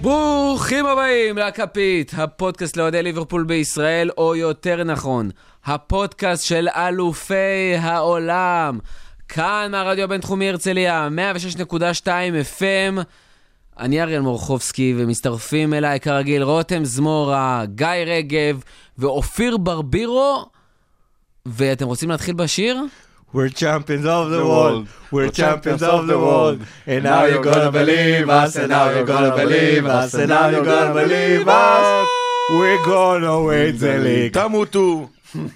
ברוכים הבאים לכפית, הפודקאסט לאוהדי ליברפול בישראל, או יותר נכון, הפודקאסט של אלופי העולם. כאן מהרדיו הבינתחומי הרצליה, 106.2 FM. אני אריאל מורחובסקי, ומצטרפים אליי כרגיל רותם זמורה, גיא רגב ואופיר ברבירו. ואתם רוצים להתחיל בשיר? We're champions of the world, we're champions of the world, and now you're gonna believe us, and now you're gonna believe us, and now you're gonna believe us, we're gonna win the league. תמותו.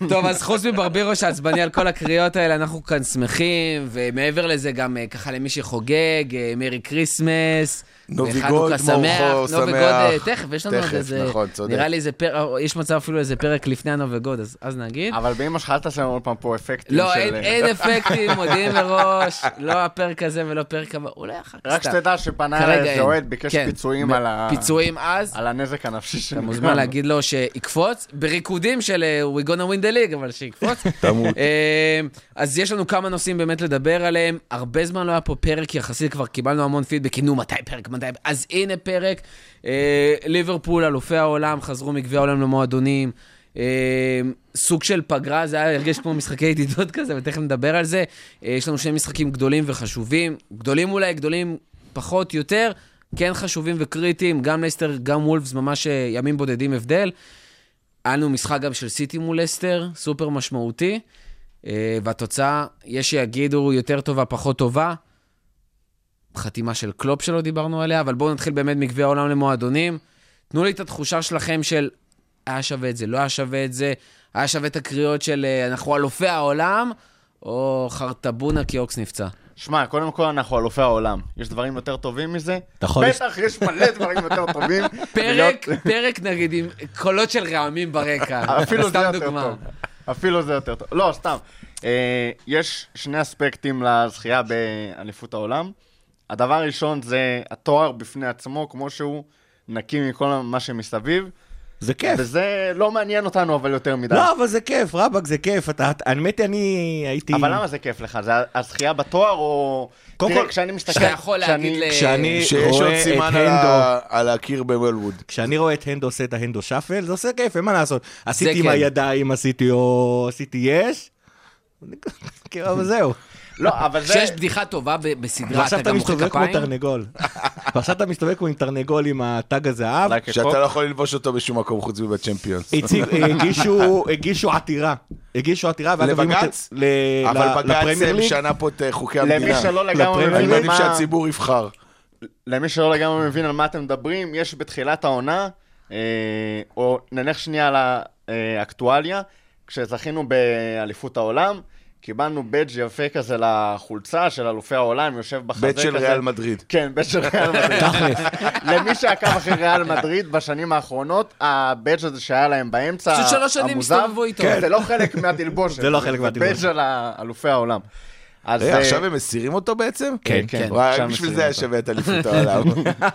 טוב, אז חוץ מברבירו שעצבני על כל הקריאות האלה, אנחנו כאן שמחים, ומעבר לזה גם אה, ככה למי שחוגג, אה, Merry Christmas. נוביגוד, מורכו, שמח. נוביגוד, אה. תכף, יש לנו עוד איזה... נכון, צודק. נראה לי איזה פרק, יש מצב אפילו איזה פרק לפני הנוביגוד, אז אז נגיד. אבל באמא שלך אל תעשה לנו עוד פעם פה אפקטים לא, של... אין- אין אפקטים, מודיעים מראש, לא הפרק הזה ולא פרק הבא, אולי אחר כך. רק. שתדע שפנה אליי איזה. אוהד, ביקש כן, פיצויים על ה- פיצויים אז, על הנזק הנפשי אתה שנגרם. מוזמן להגיד לו שיקפוץ, בריקודים של אה, We gonna win the league, אבל שיקפוץ. תמות. אה, אז יש לנו כמה נושאים באמת לדבר עליהם. הרבה זמן לא היה פה פרק, יחסית כבר קיבלנו המון פידבקים, נו, מתי פרק, מתי... אז הנה פרק. אה, ליברפול, אלופי העולם, חזרו מגביע העולם למועדונים. אה, סוג של פגרה, זה היה הרגיש כמו משחקי ידידות כזה, ותכף נדבר על זה. אה, יש לנו שני משחקים גדולים וחשובים. גדולים אולי, גדולים פחות, יותר. כן חשובים וקריטיים, גם לסטר, גם וולפס, ממש אה, ימים בודדים הבדל. היה לנו משחק גם של סיטי מול לסטר, סופר משמעותי, אה, והתוצאה, יש שיגידו יותר טובה, פחות טובה. חתימה של קלופ שלא דיברנו עליה, אבל בואו נתחיל באמת מגביע העולם למועדונים. תנו לי את התחושה שלכם של היה שווה את זה, לא היה שווה את זה, היה שווה את הקריאות של אה, אנחנו אלופי העולם, או חרטבונה כי אוקס נפצע. שמע, קודם כל אנחנו אלופי העולם. יש דברים יותר טובים מזה? בטח, יש מלא דברים יותר טובים. פרק, פרק נגיד עם קולות של רעמים ברקע. אפילו זה יותר. טוב. אפילו זה יותר טוב. לא, סתם. אה, יש שני אספקטים לזכייה באליפות העולם. הדבר הראשון זה התואר בפני עצמו, כמו שהוא נקי מכל מה שמסביב. זה כיף. וזה לא מעניין אותנו אבל יותר מדי. לא, אבל זה כיף, רבאק, זה כיף. אתה, אתה- האמת היא, אני הייתי... אבל למה זה כיף לך? זה הזכייה בתואר או... קודם כל, כשאני מסתכל... שאתה יכול כשאני- להגיד ל... כשאני רואה את הנדו, על הקיר בוולווד. כשאני רואה את הנדו עושה את ההנדו שאפל, זה עושה כיף, אין מה לעשות. עשיתי עם כן. הידיים, עשיתי או... עשיתי יש. כאילו, אבל זהו. לא, אבל זה... כשיש בדיחה טובה בסדרה, ועכשיו אתה אתה גם מוחא מסתובב כמו כפיים? תרנגול. ועכשיו אתה מסתובב כמו עם תרנגול עם התג הזהב. שאתה. לא יכול ללבוש אותו בשום מקום חוץ מבצ'מפיונס. הגישו- עתירה. הגישו עתירה, ואגב, אם לבג"ץ? אתה- ל- אבל בג"ץ ליג. משנה פה את אה, חוקי למי המדינה. שלא לגמרי לפרמייר אני מבין מעדיף מה... שהציבור יבחר. למי שלא לגמרי מבין על מה אתם מדברים, יש בתחילת העונה, אה, או נלך שנייה לאקטואליה, כשזכינו באליפות העולם, קיבלנו בדג' יפה כזה לחולצה של אלופי העולם, יושב בחזה כזה. בית של ריאל מדריד. כן, בית של ריאל מדריד. למי שעקב אחרי ריאל מדריד בשנים האחרונות, הבדג' הזה שהיה להם באמצע, פשוט שלוש שנים המוזר, הסתובבו איתו. כן, זה לא חלק מהתלבושת. זה לא חלק זה מהתלבושת. בדג' של אלופי העולם. אז אה, אה, עכשיו הם מסירים אותו בעצם? כן, כן. וואי, עכשיו בשביל מסירים זה היה אותו. שווה את אליפות העולם.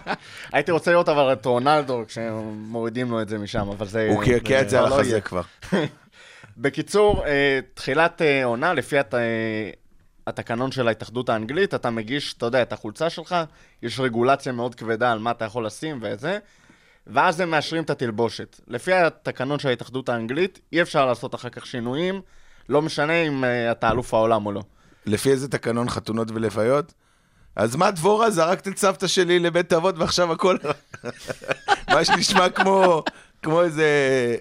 הייתי רוצה לראות אבל את רונלדו כשמורידים לו את זה משם, אבל זה... הוא קעקע את זה על לא החזה. כבר. בקיצור, אה, תחילת אה, עונה, לפי הת... אה, התקנון של ההתאחדות האנגלית, אתה מגיש, אתה יודע, את החולצה שלך, יש רגולציה מאוד כבדה על מה אתה יכול לשים וזה, ואז הם מאשרים את התלבושת. לפי התקנון של ההתאחדות האנגלית, אי אפשר לעשות אחר כך שינויים, לא משנה אם אתה אלוף העולם או לא. לפי איזה תקנון חתונות ולוויות? אז מה דבורה, זרקת את סבתא שלי לבית אבות ועכשיו הכל... מה שנשמע כמו, כמו איזה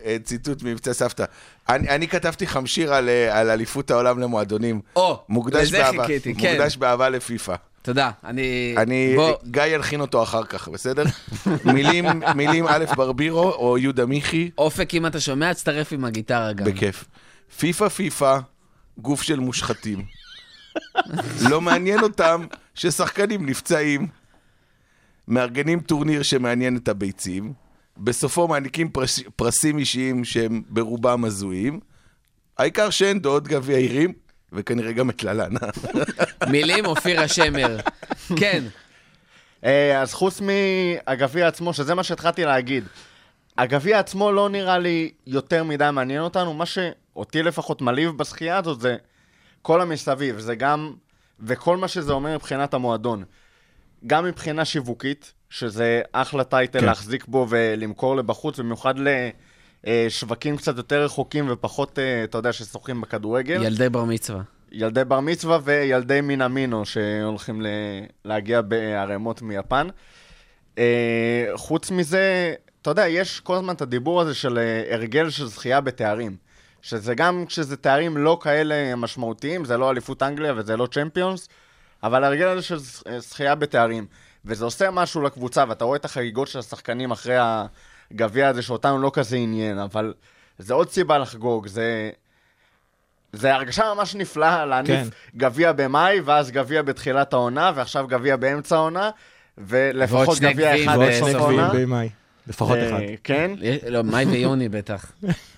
אה, ציטוט ממבצע סבתא. אני, אני כתבתי חמשיר על, אה, על אליפות העולם למועדונים. או, לזה באהבה, חיכיתי, כן. מוקדש באהבה לפיפא. תודה, אני... אני, בוא, גיא ילחין אותו אחר כך, בסדר? מילים, מילים א' ברבירו או יהודה מיכי, אופק, אם אתה שומע, תצטרף עם הגיטרה גם. בכיף. פיפא פיפא, גוף של מושחתים. לא מעניין אותם ששחקנים נפצעים, מארגנים טורניר שמעניין את הביצים, בסופו מעניקים פרס, פרסים אישיים שהם ברובם הזויים, העיקר שאין דוד גביע עירים, וכנראה גם את ללנה. מילים, אופיר השמר. כן, אה, אז חוץ מהגביע עצמו, שזה מה שהתחלתי להגיד, הגביע עצמו לא נראה לי יותר מדי מעניין אותנו, מה שאותי לפחות מלהיב בשחייה הזאת זה כל המסביב, זה גם, וכל מה שזה אומר מבחינת המועדון. גם מבחינה שיווקית, שזה אחלה טייטל כן. להחזיק בו ולמכור לבחוץ, במיוחד לשווקים קצת יותר רחוקים ופחות, אה, אתה יודע, ששוחים בכדורגל. ילדי בר מצווה. ילדי בר מצווה וילדי מינמינו שהולכים ל- להגיע בערימות מיפן. אה, חוץ מזה, אתה יודע, יש כל הזמן את הדיבור הזה של אה, הרגל של זכייה בתארים. שזה גם כשזה תארים לא כאלה משמעותיים, זה לא אליפות אנגליה וזה לא צ'מפיונס, אבל הרגל הזה של זכייה בתארים. וזה עושה משהו לקבוצה, ואתה רואה את החגיגות של השחקנים אחרי הגביע הזה, שאותנו לא כזה עניין, אבל זה עוד סיבה לחגוג, זה... זה הרגשה ממש נפלאה להניף כן. גביע במאי, ואז גביע בתחילת העונה, ועכשיו גביע באמצע העונה, ועוד ולפחות שני גביע גביעים אחד ועוד בסוף שני בסוף גביעים העונה. במאי. לפחות אה, אחד. כן. לא, מאי ויוני בטח.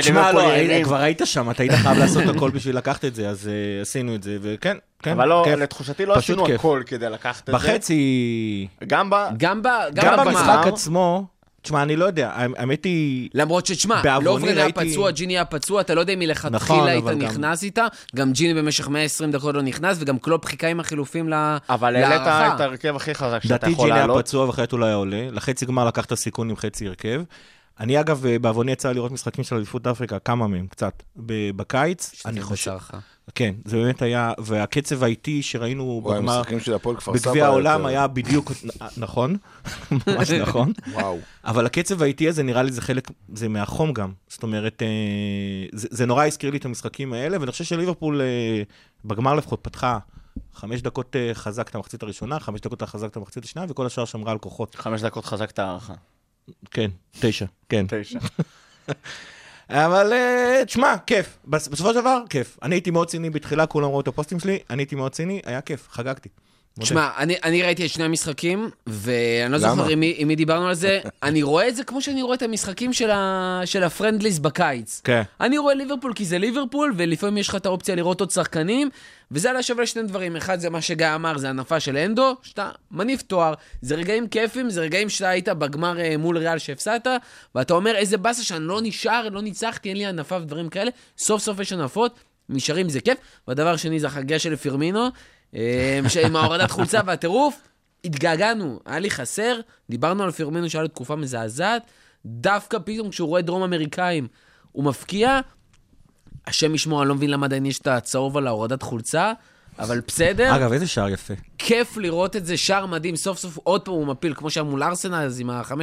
תשמע, לא, היית-. כבר היית שם, אתה היית חייב לעשות הכל בשביל לקחת את זה, אז אה, עשינו את זה, וכן, כן, אבל לא. לתחושתי לא עשינו. הכל כדי לקחת את זה. בחצי... גם ב... גם ב- גם גם במשחק. עצמו, תשמע, אני לא יודע, האמת היא... למרות שתשמע, לוברן היה פצוע, ג'יני היה פצוע, אתה לא יודע אם נכון, מלכתחילה היית אבל גם- נכנס איתה, גם ג'יני במשך 120 דקות לא נכנס, וגם קלופ חיכה עם החילופים ל- אבל העלית להערכה. את ההרכב הכי חזק שאתה יכול ג'יני היה לעלות. פצוע ואחרת לא היה עולה. לחצי גמר לקח את הסיכון עם חצי הרכב. אני אגב, אה, בעווני יצא לראות משחקים של אליפות אפריקה, כמה מהם, קצת, בקיץ. אני אני חושב. כן, זה באמת היה, והקצב האיטי שראינו וואי, בגמר, המשחקים של הפועל כפר סבא. בגביע העולם היה בדיוק, נכון, ממש נכון. וואו. אבל הקצב האיטי הזה, נראה לי זה חלק, זה מהחום גם. זאת אומרת, אה, זה, זה נורא הזכיר לי את המשחקים האלה, ואני חושב שליברפול אה, בגמר לפחות פתחה חמש דקות אה, חזק את המחצית הראשונה, חמש דקות חזק את המחצית השנייה, וכל השאר שמרה על כוחות. חמש דקות חזק את ההערכה. כן, תשע, כן. תשע. אבל אה, תשמע, כיף. בס- בסופו של דבר, כיף. אני הייתי מאוד ציני בתחילה, כולם ראו את הפוסטים שלי, אני הייתי מאוד ציני, היה כיף, חגגתי. תשמע, אני, אני ראיתי את שני המשחקים, ואני לא? זוכר עם עם מי דיברנו על זה. אני רואה את זה כמו שאני רואה את המשחקים של, ה, של הפרנדליס בקיץ. כן. אני רואה ליברפול כי זה ליברפול, ולפעמים יש לך את האופציה לראות עוד שחקנים, וזה עלה שווה לשני דברים. אחד, זה מה שגיא אמר, זה הנפה של אנדו, שאתה מניף תואר. זה רגעים כיפים, זה רגעים שאתה היית בגמר אה, מול ריאל שהפסדת, ואתה אומר, איזה באסה שאני לא נשאר, לא ניצחתי, אין לי הנפה ודברים כאלה. סוף סוף יש הנפות, נשארים, זה כיף. והדבר השני זה החגיגה של פירמינו, עם ההורדת חולצה והטירוף. התגעגענו, היה לי חסר, דיברנו על פירמינו שהיה לו תקופה מזעזעת, דווקא פתאום כשהוא רואה דרום אמריקאים, הוא מפקיע, השם ישמור, אני לא מבין למה עדיין יש את הצהוב על ההורדת חולצה, אבל בסדר, אגב, איזה שער יפה. כיף לראות את זה, שער מדהים, סוף סוף עוד פעם הוא מפיל, כמו שהיה מול ארסנל, אז עם ה-5-0,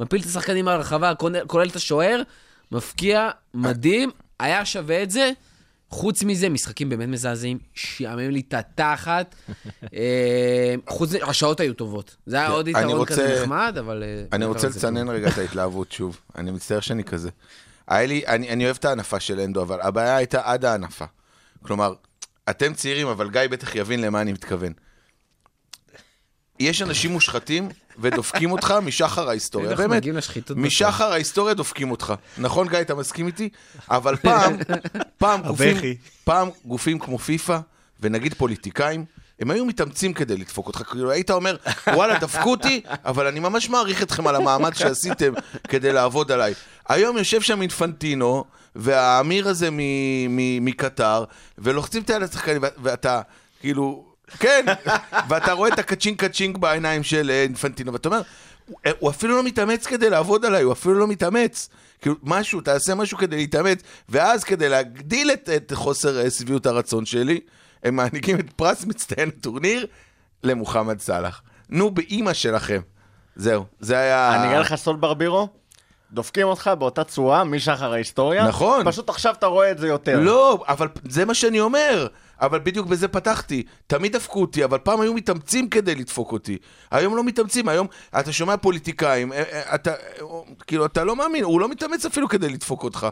מפיל את השחקנים מהרחבה, כולל- כולל את השוער, מפקיע, מדהים, היה שווה את זה. חוץ מזה, משחקים באמת מזעזעים, שיאמם לי את התחת. אה, חוץ מזה, השעות היו טובות. זה היה עוד אני יתרון כזה נחמד, אבל... אה, אני רוצה לצנן רגע את ההתלהבות שוב. אני מצטער שאני כזה. היה לי, אני, אני אוהב את ההנפה של אנדו, אבל הבעיה הייתה עד ההנפה. כלומר, אתם צעירים, אבל גיא בטח יבין למה אני מתכוון. יש אנשים מושחתים ודופקים אותך משחר ההיסטוריה, באמת. משחר ההיסטוריה דופקים אותך. נכון, גיא, אתה מסכים איתי? אבל פעם, פעם גופים. פעם גופים כמו פיפא, ונגיד פוליטיקאים, הם היו מתאמצים כדי לדפוק אותך. כאילו, היית אומר, וואלה, דפקו אותי, אבל אני ממש מעריך אתכם על המאמץ שעשיתם כדי לעבוד עליי. היום יושב שם אינפנטינו, והאמיר הזה מקטר, ולוחצים את היד לשחקנים, ו- ואתה, כאילו, כן, ואתה רואה את הקצ'ינג קצ'ינג בעיניים של אה, אינפנטינו, ואתה אומר, הוא, הוא אפילו לא מתאמץ כדי לעבוד עליי, הוא אפילו לא מתאמץ. כאילו, משהו, תעשה משהו כדי להתאמץ, ואז כדי להגדיל את, את חוסר אה, שביעות הרצון שלי, הם מעניקים את פרס מצטיין הטורניר למוחמד סאלח. נו, באימא שלכם. זהו, זה היה... אני אגיד לך סוד ברבירו, דופקים אותך באותה צורה משחר ההיסטוריה. נכון. פשוט עכשיו אתה רואה את זה יותר. לא, אבל זה מה שאני אומר. אבל בדיוק בזה פתחתי. תמיד דפקו אותי, אבל פעם היו מתאמצים כדי לדפוק אותי. היום לא מתאמצים, היום אתה שומע פוליטיקאים, אה, אה, אתה, אה, כאילו, אתה לא מאמין, הוא לא מתאמץ אפילו כדי לדפוק אותך.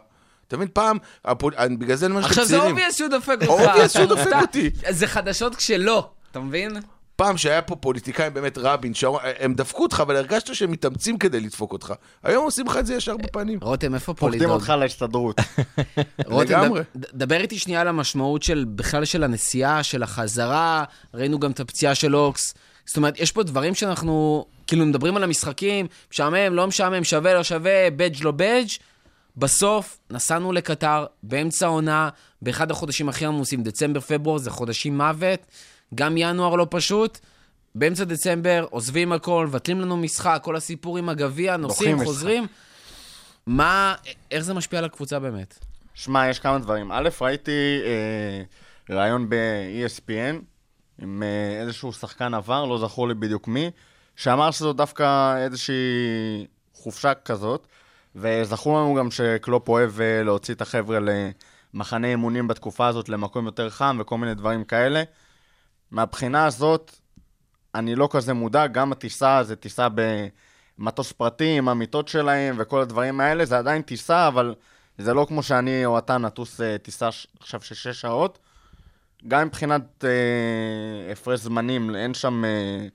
אתה מבין, פעם, הפול... בגלל זה אני אומר לכם עכשיו זה צעירים. obvious שהוא דופק אותך. obvious שהוא דופק אותי. זה חדשות כשלא, אתה מבין? פעם שהיה פה פוליטיקאים, באמת רבין, שרון, הם דפקו אותך, אבל הרגשת שהם מתאמצים כדי לדפוק אותך. היום עושים לך את זה ישר בפנים. רותם, איפה פוקדים פולידוד? אותך להסתדרות. רותם, לגמרי. דבר איתי שנייה על המשמעות של, בכלל של הנסיעה, של החזרה, ראינו גם את הפציעה של אוקס. זאת אומרת, יש פה דברים שאנחנו, כאילו, מדברים על המשחקים, משעמם, לא משעמם, שווה, לא שווה, בדג' לא בדג'. בסוף נסענו לקטר, באמצע העונה, באחד החודשים הכי עמוסים, דצמבר, פברואר, זה חודשים מוות. גם ינואר לא פשוט. באמצע דצמבר, עוזבים הכל, מבטלים לנו משחק, כל הסיפור עם הגביע, נוסעים, משחק. חוזרים. מה, איך זה משפיע על הקבוצה באמת? שמע, יש כמה דברים. א', ראיתי אה, ראיון ב-ESPN עם אה, איזשהו שחקן עבר, לא זכור לי בדיוק מי, שאמר שזו דווקא איזושהי חופשה כזאת, וזכור לנו גם שקלופ אוהב אה, להוציא את החבר'ה למחנה אימונים בתקופה הזאת, למקום יותר חם וכל מיני דברים כאלה. מהבחינה הזאת, אני לא כזה מודע, גם הטיסה זה טיסה במטוס פרטי עם המיטות שלהם וכל הדברים האלה, זה עדיין טיסה, אבל זה לא כמו שאני או אתה נטוס אה, טיסה עכשיו של שש שעות. גם מבחינת אה, הפרש זמנים, אין שם... אה,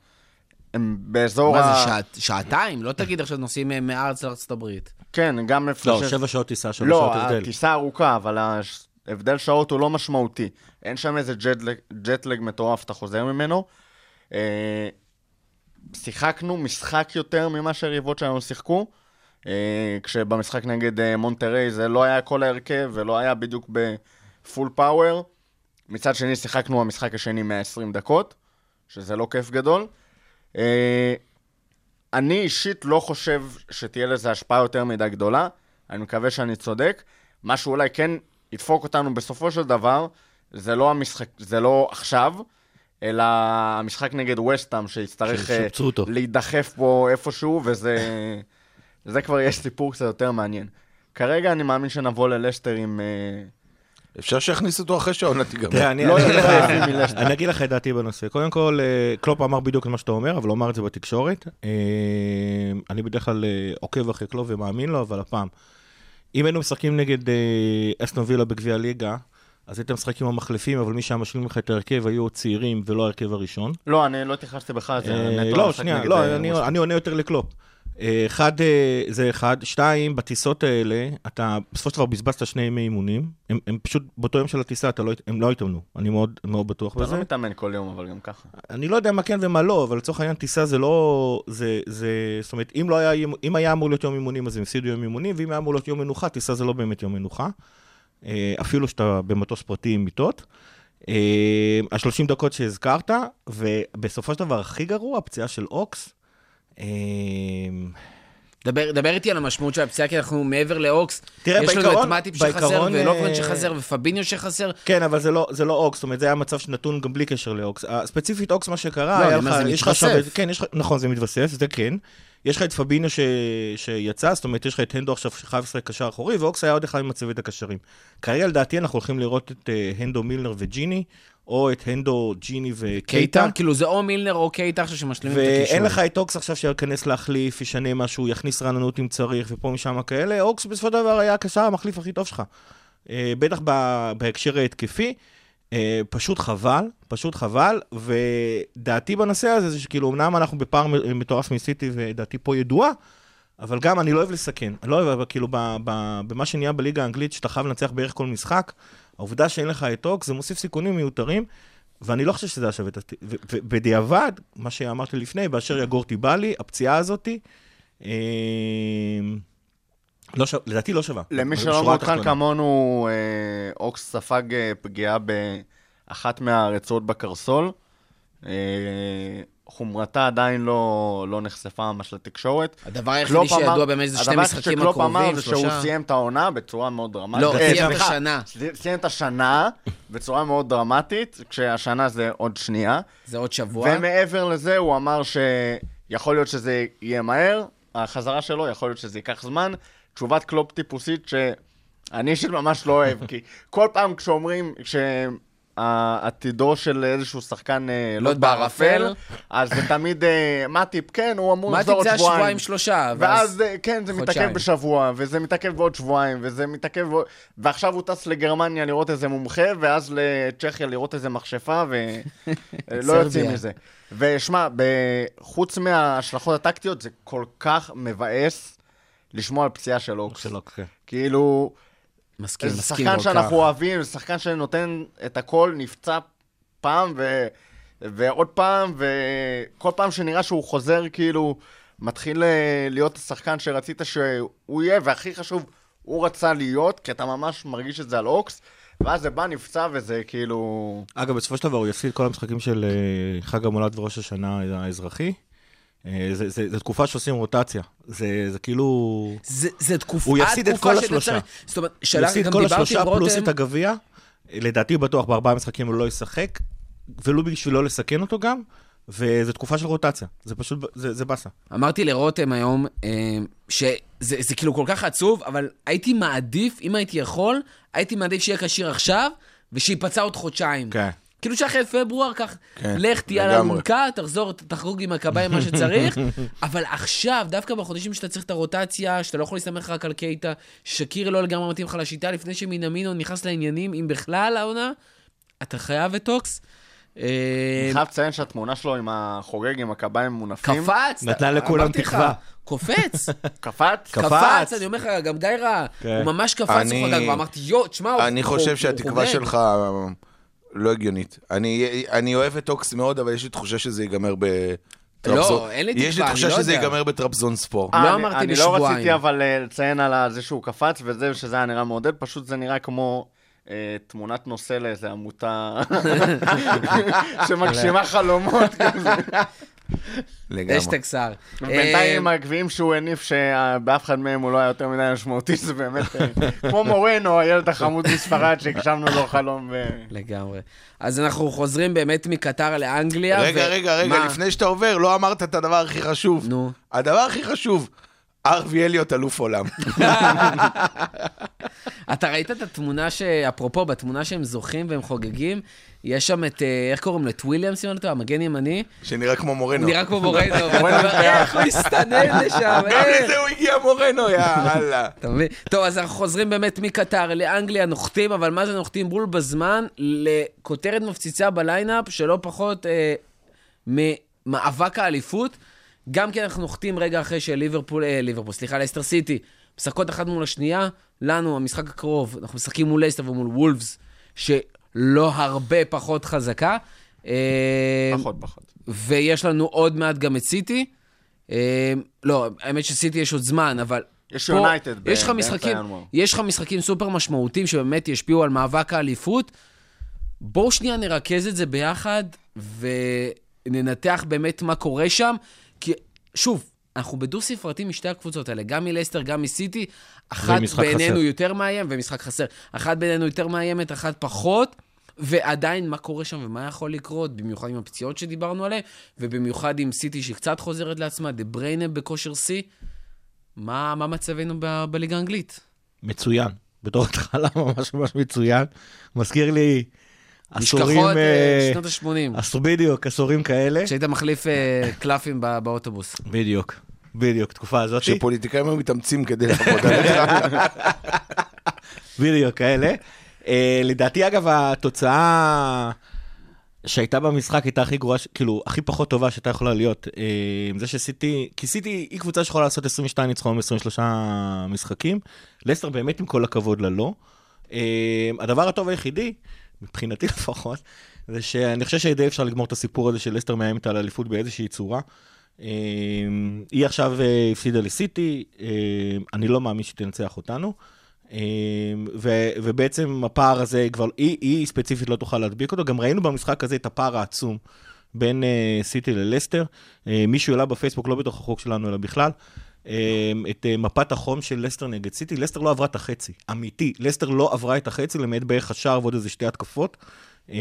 הם באזור מה ה... זה, שעת, שעתיים? לא תגיד עכשיו נוסעים אה, מהארץ לארצות הברית. כן, גם לא, הפרשי... שבע שעות טיסה, שלוש לא, שעות הבדל. הטיסה ארוכה, אבל ההבדל שעות הוא לא משמעותי. אין שם איזה ג'טלג, ג'טלג מטורף, אתה חוזר ממנו. אה, שיחקנו משחק יותר ממה שהיריבות שלנו שיחקו. אה, כשבמשחק נגד אה, מונטריי זה לא היה כל ההרכב ולא היה בדיוק ב full power. מצד שני שיחקנו המשחק השני 120 דקות, שזה לא כיף גדול. אה, אני אישית לא חושב שתהיה לזה השפעה יותר מדי גדולה, אני מקווה שאני צודק. מה שאולי כן ידפוק אותנו בסופו של דבר, זה לא המשחק, זה לא עכשיו, אלא המשחק נגד וסטאם, שיצטרך אותו. להידחף פה איפשהו, וזה זה כבר יש סיפור קצת יותר מעניין. כרגע אני מאמין שנבוא ללסטר עם... אה, אפשר שיכניסו אותו אחרי שהעונה תיגמר. אני לא אני אגיד לך- עייפים מלסטר. אני אגיד לך את דעתי בנושא. קודם כל, אה, קלופ אמר בדיוק את מה שאתה אומר, אבל הוא אמר את זה בתקשורת. אני בדרך כלל עוקב אחרי קלופ ומאמין לו, אבל הפעם, אם היינו משחקים נגד אה, אסטון וילה בגביע הליגה, אז הייתם משחקים עם המחליפים, אבל מי שהיה משלים לך את ההרכב היו צעירים ולא ההרכב הראשון. לא, אני לא התייחסתי בכלל, זה אה, נטו לא, שנייה, לא, אה. אני עונה יותר לקלופ. אה, אחד, אה, זה אחד. שתיים, בטיסות האלה, אתה בסופו של דבר בזבזת שני ימי אימונים. הם הם פשוט, באותו יום של הטיסה, אתה לא הם לא התאמנו. אני מאוד מאוד בטוח אתה בזה. לא מתאמן כל יום, אבל גם ככה. אני לא יודע מה כן ומה לא, אבל לצורך העניין טיסה זה לא... זה, זה... זאת אומרת, אם, לא היה, אם היה אמור להיות יום אימונים, אז הם הפסידו יום אימונים, ואם היה אמור להיות יום מנוחה, טיסה זה לא באמת יום מנוחה. אה, אפילו שאתה במטוס פרטי עם מיטות. אה, ה-30 דקות שהזכרת, ובסופו של דבר, הכי גרוע, הפציעה של אוקס. אה, דבר, דבר איתי על המשמעות של הפציעה, כי אנחנו מעבר לאוקס. תראה, יש לנו בעיקרון- את מאטיפ שחסר, ולוברן אה, שחסר, ופביניו שחסר. כן, אבל זה לא, זה לא אוקס, זאת אומרת, זה היה מצב שנתון גם בלי קשר לאוקס. ספציפית אוקס, מה שקרה, לא, היה אני אומר, לך, זה יש לך מתווסף. כן, יש לך, נכון, זה מתווסף, זה כן. יש לך את פביניו ש... שיצא, זאת אומרת, יש לך את הנדו עכשיו שחייב לשחק קשר אחורי, ואוקס היה עוד אחד ממצבת הקשרים. כרגע, לדעתי, אנחנו הולכים לראות את אה, הנדו מילנר וג'יני, או את הנדו, ג'יני וקייטה. קייטה, כאילו זה או מילנר או קייטה עכשיו שמשלימים את הקישור. ואין לך את אוקס עכשיו שייכנס להחליף, ישנה משהו, יכניס רעננות אם צריך, ופה משם כאלה. אוקס בסופו של דבר היה הקשר המחליף הכי טוב שלך. אה, בטח בהקשר ההתקפי. אה, פשוט חבל, פשוט חבל, ודעתי בנושא הזה זה שכאילו, אמנם אנחנו בפער מטורף מסיטי, ודעתי פה ידועה, אבל גם אני לא אוהב לסכן. אני לא אוהב, כאילו, במה שנהיה בליגה האנגלית, שאתה חייב לנצח בערך כל משחק, העובדה שאין לך את אוקס, זה מוסיף סיכונים מיותרים, ואני לא חושב שזה היה שווה את. ו- ובדיעבד, מה שאמרתי לפני, באשר יגור טיבלי, הפציעה הזאתי, אה, לא ש... לדעתי לא שווה. למי שלא מעודכן. כמונו, אה, אוקס ספג אה, פגיעה באחת מהרצועות בקרסול. אה, חומרתה עדיין לא, לא נחשפה ממש לתקשורת. הדבר היחידי אמר- שידוע באמת זה הדבר משחקים שקלופ אמר הקרובים, זה שהוא שלושה. סיים את העונה בצורה מאוד דרמטית. לא, אה, סיים את השנה. סיים את השנה בצורה מאוד דרמטית, כשהשנה זה עוד שנייה. זה עוד שבוע. ומעבר לזה, הוא אמר שיכול להיות שזה יהיה מהר, החזרה שלו, יכול להיות שזה ייקח זמן. תשובת קלופ טיפוסית שאני אישית ממש לא אוהב, כי כל פעם כשאומרים, ה- עתידו של איזשהו שחקן אה, לוט לוט בערפל. אז זה תמיד אה, מאטיפ, כן, הוא אמור מה לחזור עוד זה שבועיים. השבועיים שלושה? ואז, אה, כן, זה. מתעכב בשבוע, וזה מתעכב בעוד שבועיים, וזה מתעכב בעוד... ועכשיו הוא טס לגרמניה לראות איזה מומחה, ואז לצ'כיה לראות איזה מכשפה, ולא. יוצאים מזה. ושמע, חוץ מההשלכות הטקטיות, זה כל כך מבאס לשמוע על פציעה של אוקס. שלא, כן. כאילו, מסכים, מסכים שחקן שאנחנו. אוהבים, שחקן שנותן את הכל, נפצע פעם ו... ועוד פעם, וכל פעם שנראה שהוא חוזר, כאילו, מתחיל אה, להיות השחקן שרצית שהוא יהיה, והכי חשוב, הוא רצה להיות, כי אתה ממש מרגיש את זה על אוקס, ואז זה בא, נפצע, וזה כאילו... אגב, בסופו של דבר הוא יפסיד כל המשחקים של אה, חג המולד וראש השנה האזרחי. אה, זה- זה זה תקופה שעושים רוטציה. זה זה כאילו... זה, זה תקופה, הוא יפסיד את כל השלושה. זאת אומרת, הוא שלח, יפסיד גם כל דיברתי השלושה עם פלוס רותם, את הגביע. לדעתי בטוח בארבעה משחקים הוא לא ישחק, ולו בשביל לא לסכן אותו גם, וזו תקופה של רוטציה. זה פשוט, זה זה באסה. אמרתי לרותם היום, אה, שזה זה כאילו כל כך עצוב, אבל הייתי מעדיף, אם הייתי יכול, הייתי מעדיף שיהיה כשיר עכשיו, ושייפצע עוד חודשיים. כן. כאילו שאחרי פברואר, כך, כן, לך תהיה על. האלונקה, תחזור, תחגוג עם הקביים מה שצריך, אבל עכשיו, דווקא בחודשים שאתה צריך את הרוטציה, שאתה לא יכול להסתמך רק על קייטה, ששקירי לא לגמרי מתאים לך לשיטה, לפני שמינמינו נכנס לעניינים, אם בכלל העונה, אתה חייב את אוקס. אה, אני חייב לציין שהתמונה שלו עם החוגג, עם הקביים מונפים, קפץ. נתנה לכולם תקווה. קופץ. קפץ. קפץ. אני אומר לך, גם גיא ראה, כן. הוא ממש קפץ, אני- הוא חגג, ואמרתי, יואו, תשמע, הוא אני הוא- חושב שהתקווה חוגג." שלך לא הגיונית. אני אני אוהב את אוקס מאוד, אבל יש לי תחושה שזה ייגמר בטרפזון. לא, אין לי יש לי תקווה, תחושה לא שזה. ייגמר בטרפזון ספור. לא אמרתי אני לא בשבועיים. רציתי אבל אה, לציין על זה שהוא קפץ וזה, שזה היה נראה מעודד, פשוט זה נראה כמו אה, תמונת נושא לאיזה עמותה שמגשימה חלומות כזה. לגמרי. אשטג שר. בינתיים אה, הגביעים שהוא הניף, שבאף אחד מהם הוא לא היה יותר מדי משמעותי, זה באמת אה, כמו מורנו, הילד החמוד מספרד שהגשמנו לו חלום. ו- לגמרי. אז אנחנו חוזרים באמת מקטר לאנגליה. רגע, רגע, רגע? לפני שאתה עובר, לא אמרת את הדבר הכי חשוב. נו. הדבר הכי חשוב, ארווי אליוט אלוף עולם. אתה ראית את התמונה ש... אפרופו, בתמונה שהם זוכים והם חוגגים, יש שם את, אה, איך קוראים לו? את וויליאמס, אם אני לא טועה, המגן ימני. שנראה כמו מורנו. נראה כמו מורנו. איך הוא הסתנן לשם, גם איך? לזה הוא הגיע מורנו, יאללה. אתה מבין? טוב, אז אנחנו חוזרים באמת מקטר לאנגליה, נוחתים, אבל מה זה נוחתים בול בזמן? לכותרת מפציצה ב lineup, שלא פחות אה, ממאבק האליפות. גם כי אנחנו נוחתים רגע אחרי שליברפול, אה, ליברפול, סליחה, לסטר סיטי, משחקות אחת מול השנייה. לנו, המשחק הקרוב, אנחנו משחקים מול לסטר ומול וולפס, שלא הרבה פחות חזקה. אה, פחות, פחות. ויש לנו עוד מעט גם את סיטי. אה, לא, האמת שסיטי יש עוד זמן, אבל... יש יונייטד באמצע ינואר. יש לך משחקים סופר משמעותיים שבאמת ישפיעו על מאבק האליפות. בואו שנייה נרכז את זה ביחד וננתח באמת מה קורה שם. כי, שוב, אנחנו בדו-ספרתי משתי הקבוצות האלה, גם מלסטר, גם מסיטי. אחת ומשחק בעינינו חסר. יותר מאיים, ומשחק חסר. אחת בעינינו יותר מאיימת, אחת פחות. ועדיין, מה קורה שם ומה יכול לקרות, במיוחד עם הפציעות שדיברנו עליהן, ובמיוחד עם סיטי שקצת חוזרת לעצמה, דה בריינה בכושר שיא. מה, מה מצבנו ב- בליגה האנגלית? מצוין. בתור התחלה ממש ממש מצוין. מזכיר לי עשורים... נשכחות אה, אה, שנות ה-80, עשור בדיוק, עשורים כאלה. כשהיית מחליף אה, קלפים ב- באוטובוס. בדיוק, בדיוק, תקופה הזאת. שפוליטיקאים היו מתאמצים כדי לעבוד עליך. בדיוק, כאלה. אה, לדעתי, אגב, התוצאה שהייתה במשחק הייתה הכי גרועה, כאילו, הכי פחות טובה שהייתה יכולה להיות. אה, זה שסיטי, כי סיטי היא קבוצה שיכולה לעשות 22 ניצחונות ב-23 משחקים. לסטר באמת, עם כל הכבוד לה, לא. אה, הדבר הטוב היחידי, מבחינתי לפחות, זה שאני חושב שדי אפשר לגמור את הסיפור הזה של לסטר מאיימת על אליפות באיזושהי צורה. אה, היא עכשיו אה, הפסידה לסיטי, אה, אני לא מאמין שהיא תנצח אותנו. אה, ו, ובעצם הפער הזה כבר, היא, היא ספציפית לא תוכל להדביק אותו. גם ראינו במשחק הזה את הפער העצום בין אה, סיטי ללסטר. מישהו העלה בפייסבוק, לא בתוך החוק שלנו, אלא בכלל, את אה, מפת החום של לסטר נגד סיטי. לסטר לא עברה את החצי, אמיתי. לסטר לא עברה את החצי, למעט בערך השער ועוד איזה שתי התקפות. אה,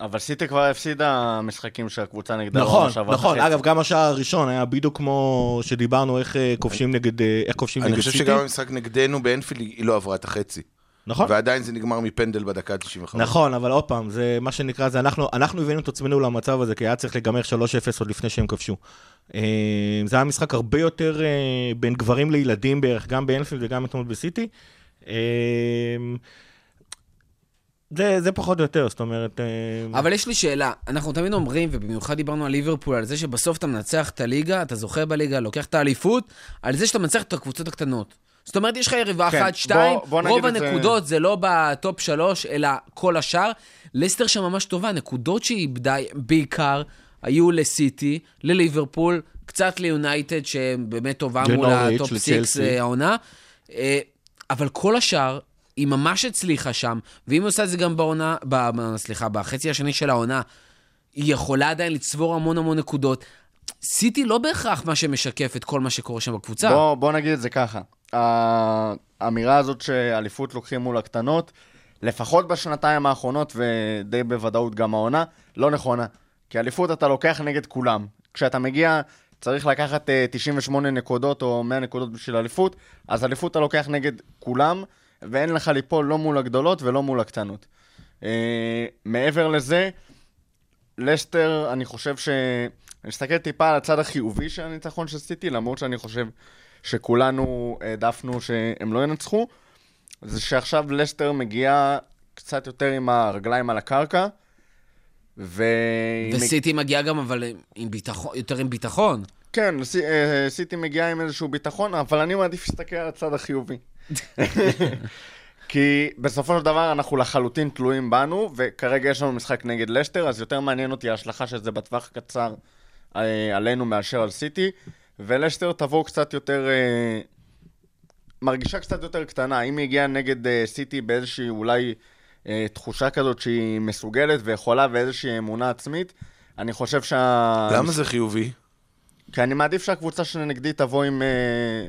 אבל סיטי כבר הפסידה משחקים שהקבוצה נגדה. נכון, נכון. החצי. אגב, גם השער הראשון היה בדיוק כמו שדיברנו איך אה, כובשים נגד, אה, איך כובשים אני חושב סיטי. שגם המשחק נגדנו באנפילד היא לא עברה את החצי. נכון. ועדיין זה נגמר מפנדל בדקה ה-95. נכון, אבל עוד פעם, זה מה שנקרא, זה אנחנו, אנחנו הבאנו את עצמנו למצב הזה, כי היה צריך להיגמר 3-0 עוד לפני שהם כבשו. אה, זה היה משחק הרבה יותר אה, בין גברים לילדים בערך, גם באנפילד וגם אתמול בסיטי. אה, זה, זה פחות או יותר, זאת אומרת... אבל יש לי שאלה, אנחנו תמיד אומרים, ובמיוחד דיברנו על ליברפול, על זה שבסוף אתה מנצח את הליגה, אתה זוכה בליגה, לוקח את האליפות, על זה שאתה מנצח את הקבוצות הקטנות. זאת אומרת, יש לך יריבה כן, אחת, שתיים, בוא- בוא רוב את זה- הנקודות זה לא בטופ שלוש, אלא כל השאר. לסטר שם ממש טובה, נקודות שהיא איבדה בעיקר היו לסיטי, לליברפול, קצת ליונייטד, שבאמת טובה מול הטופ סיקס, אה, העונה. אה, אבל כל השאר, היא ממש הצליחה שם, ואם היא עושה את זה גם בעונה, ב- סליחה, בחצי השני של העונה, היא יכולה עדיין לצבור המון המון נקודות. סיטי לא בהכרח מה שמשקף את כל מה שקורה שם בקבוצה. בוא, בוא נגיד את זה ככה. האמירה הזאת שאליפות לוקחים מול הקטנות, לפחות בשנתיים האחרונות, ודי בוודאות גם העונה, לא נכונה. כי אליפות אתה לוקח נגד כולם. כשאתה מגיע, צריך לקחת אה, 98 נקודות או 100 נקודות בשביל אליפות, אז אליפות אתה לוקח נגד כולם, ואין לך ליפול לא מול הגדולות ולא מול הקטנות. אה, מעבר לזה, לסטר, אני חושב ש... אני מסתכל טיפה על הצד החיובי של הניצחון של סיטי, למרות שאני חושב שכולנו העדפנו שהם לא ינצחו, זה שעכשיו לסטר מגיע קצת יותר עם הרגליים על הקרקע, ו... וסיטי מגיעה גם, אבל עם ביטחון, יותר עם ביטחון. כן, אה, סיטי מגיעה עם איזשהו ביטחון, אבל אני מעדיף להסתכל על הצד החיובי. כי בסופו של דבר אנחנו לחלוטין תלויים בנו, וכרגע יש לנו משחק נגד לשטר, אז יותר מעניין אותי ההשלכה של זה בטווח הקצר אה, עלינו מאשר על סיטי, ולשטר תבוא קצת יותר... אה, מרגישה קצת יותר קטנה. אם היא הגיעה נגד אה, סיטי באיזושהי אולי אה, תחושה כזאת שהיא מסוגלת ויכולה ואיזושהי אמונה עצמית, אני חושב שה... למה זה חיובי? כי אני מעדיף שהקבוצה שנגדי תבוא עם אה,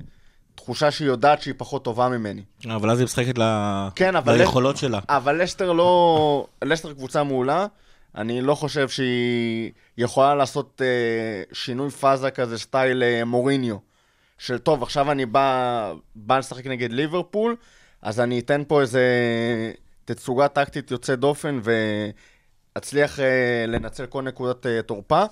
תחושה שהיא יודעת שהיא פחות טובה ממני. אבל אז היא משחקת ל... כן, אבל... ליכולות שלה. אבל לסטר לא... לסטר קבוצה מעולה. אני לא חושב שהיא יכולה לעשות אה, שינוי פאזה כזה, סטייל אה, מוריניו. של טוב, עכשיו אני בא, בא לשחק נגד ליברפול, אז אני אתן פה איזה תצוגה טקטית יוצאת דופן ואצליח אה, לנצל כל נקודת אה, תורפה.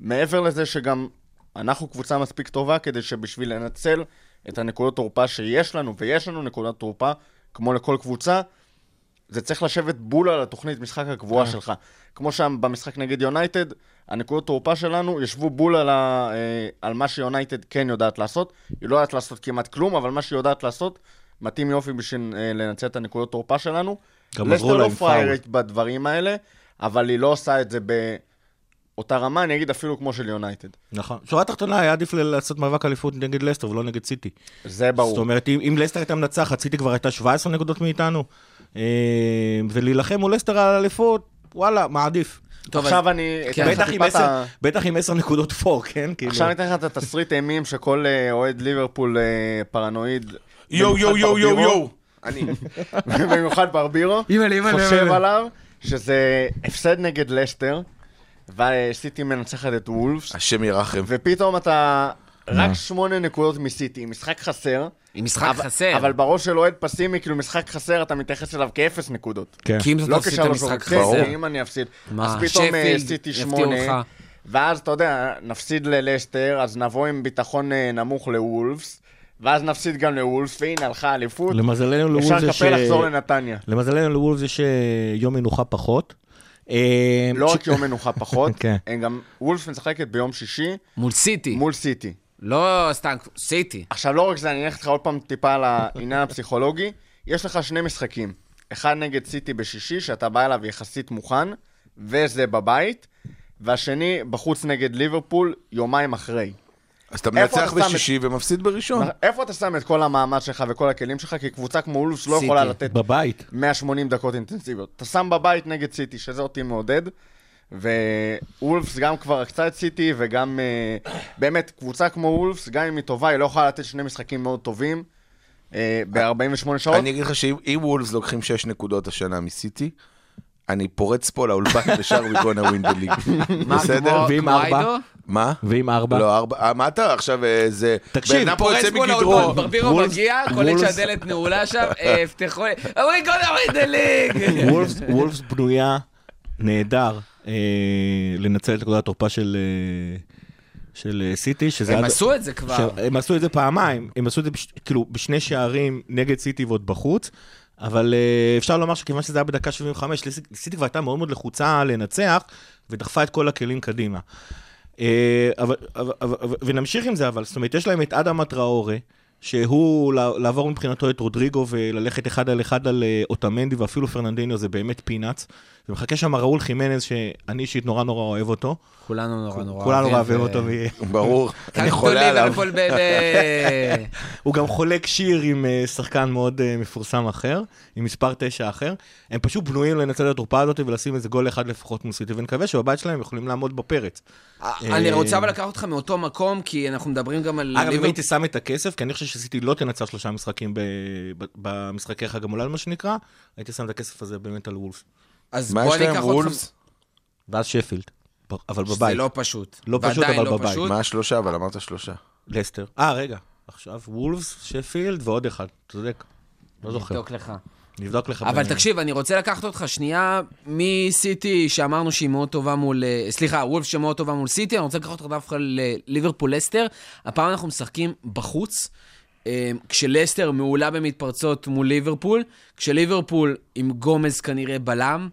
מעבר לזה שגם אנחנו קבוצה מספיק טובה כדי שבשביל לנצל את הנקודות תורפה שיש לנו, ויש לנו נקודת תורפה, כמו לכל קבוצה, זה צריך לשבת בול על התוכנית משחק הקבועה שלך. כמו שם במשחק נגד יונייטד, הנקודות תורפה שלנו ישבו בול על, ה, אה, על מה שיונייטד כן יודעת לעשות. היא לא יודעת לעשות כמעט כלום, אבל מה שהיא יודעת לעשות, מתאים יופי בשביל אה, לנצל את הנקודות תורפה שלנו. גם עזרו לה לסטר לא. פריירית בדברים האלה, אבל היא לא עושה את זה באותה רמה, אני אגיד אפילו כמו של יונייטד. נכון. שורה תחתונה, היה עדיף לעשות מאבק אליפות נגד לסטר ולא נגד סיטי. זה ברור. זאת אומרת, אם, אם לסטר הייתה מנצחת, סיטי כבר הייתה 17 נקודות מאיתנו, אה, ולהילחם מול לסטר על אליפות, וואלה, מעדיף. טוב, עכשיו אז- אני... כן. בטח עם עשר- ה- בטח עם 10 נקודות פור, כן? כאילו. עכשיו אני אתן לך את התסריט אימים שכל אה, אוהד ליברפול אה, פרנואיד. יואו, יואו, במיוחד יואו, יואו, ברבירו, יואו. אני. במיוחד ברבירו, חושב. עליו שזה הפסד נגד לסטר, וסיטי מנצחת את וולפס, השם ירחם. ופתאום אתה רק שמונה נקודות מסיטי, משחק חסר. עם משחק אבל- חסר. אבל בראש של אוהד פסימי, כאילו משחק חסר, אתה מתייחס אליו כאפס נקודות. כן. כי אם זאת לא תפסיד את המשחק חסר. אם אני אפסיד. מה, אז פתאום אה, סיטי שמונה. ואז אתה יודע, נפסיד ללסטר, אז נבוא עם ביטחון אה, נמוך לוולפס, ואז נפסיד גם לוולפס, והנה הלכה אליפות. למזלנו אפשר לוולס יש... לקפל לחזור לנתניה. למזלנו לוולס יש אה, יום מנוחה פחות. אה, לא רק יום מנוחה פחות, כן. הם גם, וולפס משחקת ביום שישי מול סיטי. מול סיטי. לא סתם, סיטי. עכשיו, לא רק זה, אני אלך איתך עוד פעם טיפה על העניין הפסיכולוגי. יש לך שני משחקים. אחד נגד סיטי בשישי, שאתה בא אליו יחסית מוכן, וזה בבית, והשני בחוץ נגד ליברפול יומיים אחרי. אז אתה מנצח בשישי ומפסיד בראשון. איפה אתה שם את כל המאמץ שלך וכל הכלים שלך? כי קבוצה כמו אולפס לא. יכולה לתת בבית. 180 דקות אינטנסיביות. אתה שם בבית נגד סיטי, שזה אותי מעודד, ואולפס גם כבר רקצה את סיטי, וגם אה, באמת, קבוצה כמו אולפס, גם אם היא טובה, היא לא יכולה לתת שני משחקים מאוד טובים אה, ב-48 שעות. אני אגיד לך שאם אם וולפס לוקחים 6 נקודות השנה מסיטי, אני פורץ פה לאולפן ושאר we gonna win the league. מה, בסדר? ועם ארבע? מה? ועם ארבע. לא, ארבע, אה, מה אתה עכשיו, אה, זה... תקשיב, פה פורץ מגדרו. האולפן, ברבירו מגיע, קולט שהדלת נעולה שם, פתחו הוריד הליג. וולפס, בנויה נהדר לנצל את נקודת התורפה של, אה, של אה, סיטי, שזה... הם עד- עשו את זה כבר. עכשיו, הם עשו את זה פעמיים, הם עשו את זה בש, כאילו בשני שערים נגד סיטי ועוד בחוץ, אבל uh, אפשר לומר שכיוון שזה היה בדקה 75, לסיטי סיטי כבר הייתה מאוד מאוד לחוצה לנצח, ודחפה את כל הכלים קדימה. Uh, אבל, אבל, אבל, ונמשיך עם זה, אבל זאת אומרת, יש להם את אדם טראורה, שהוא לע- לעבור מבחינתו את רודריגו וללכת אחד על אחד על אה, אוטמנדי ואפילו פרננדיניו זה באמת פינאץ. ומחכה שם ראול חימנז, שאני אישית נורא נורא אוהב אותו. כולנו נורא נורא כולנו אוהבים, ו- אותו. ברור, אני חולה עליו. הוא גם חולק שיר עם אה, שחקן מאוד אה, מפורסם אחר, עם מספר 9 אחר. הם פשוט בנויים לנצל את התורפה הזאת ולשים איזה גול אחד לפחות מול סיטי, ונקווה שבבית שלהם הם יכולים לעמוד בפרץ. אני רוצה אבל לקחת אותך מאותו מקום, כי אנחנו מדברים גם על... אגב, אם הייתי שם את הכסף, כי אני חושב שסיטי לא תנצח שלושה משחקים ב- במשחקי חג המולד, מה שנקרא, הייתי שם את הכסף הזה באמת על וולף. אז מה בוא יש אני להם? אקח אותך... וולפס? ואז שפילד, אבל זה בבית, לא פשוט. לא פשוט, ועדיין אבל לא בבית. פשוט. מה השלושה? אבל אמרת שלושה. לסטר. אה, רגע, עכשיו וולפס, שפילד ועוד אחד, צודק. לא זוכר. נבדוק לך. נבדוק לך. אבל בעניין. תקשיב, אני רוצה לקחת אותך שנייה מסיטי, שאמרנו שהיא מאוד טובה מול... אה, סליחה, וולף שמאוד טובה מול סיטי, אני רוצה לקחת אותך דווקא לליברפול לסטר. הפעם אנחנו משחקים בחוץ, כשלסטר מעולה במתפרצות מול ליברפול, כשליברפול עם גומז כנראה בלם,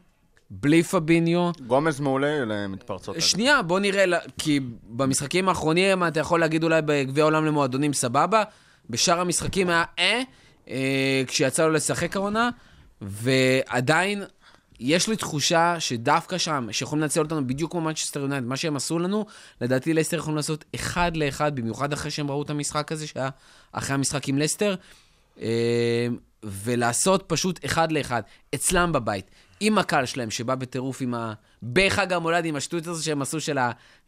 בלי פביניו. גומז מעולה למתפרצות. שנייה, בוא נראה, כי במשחקים האחרונים אתה יכול להגיד אולי בגביע העולם למועדונים סבבה, בשאר המשחקים היה אה, אה כשיצא לו לשחק העונה, ועדיין יש לי תחושה שדווקא שם, שיכולים לנצל אותנו בדיוק כמו מנצ'סטר יונייטד, מה שהם עשו לנו, לדעתי לסטר יכולים לעשות אחד לאחד, במיוחד אחרי שהם ראו את המשחק הזה, שהיה אחרי המשחק עם לסטר, אה, ולעשות פשוט אחד לאחד, אצלם בבית, עם הקהל שלהם, שבא בטירוף עם ה... בחג המולד, עם השטות הזו שהם עשו של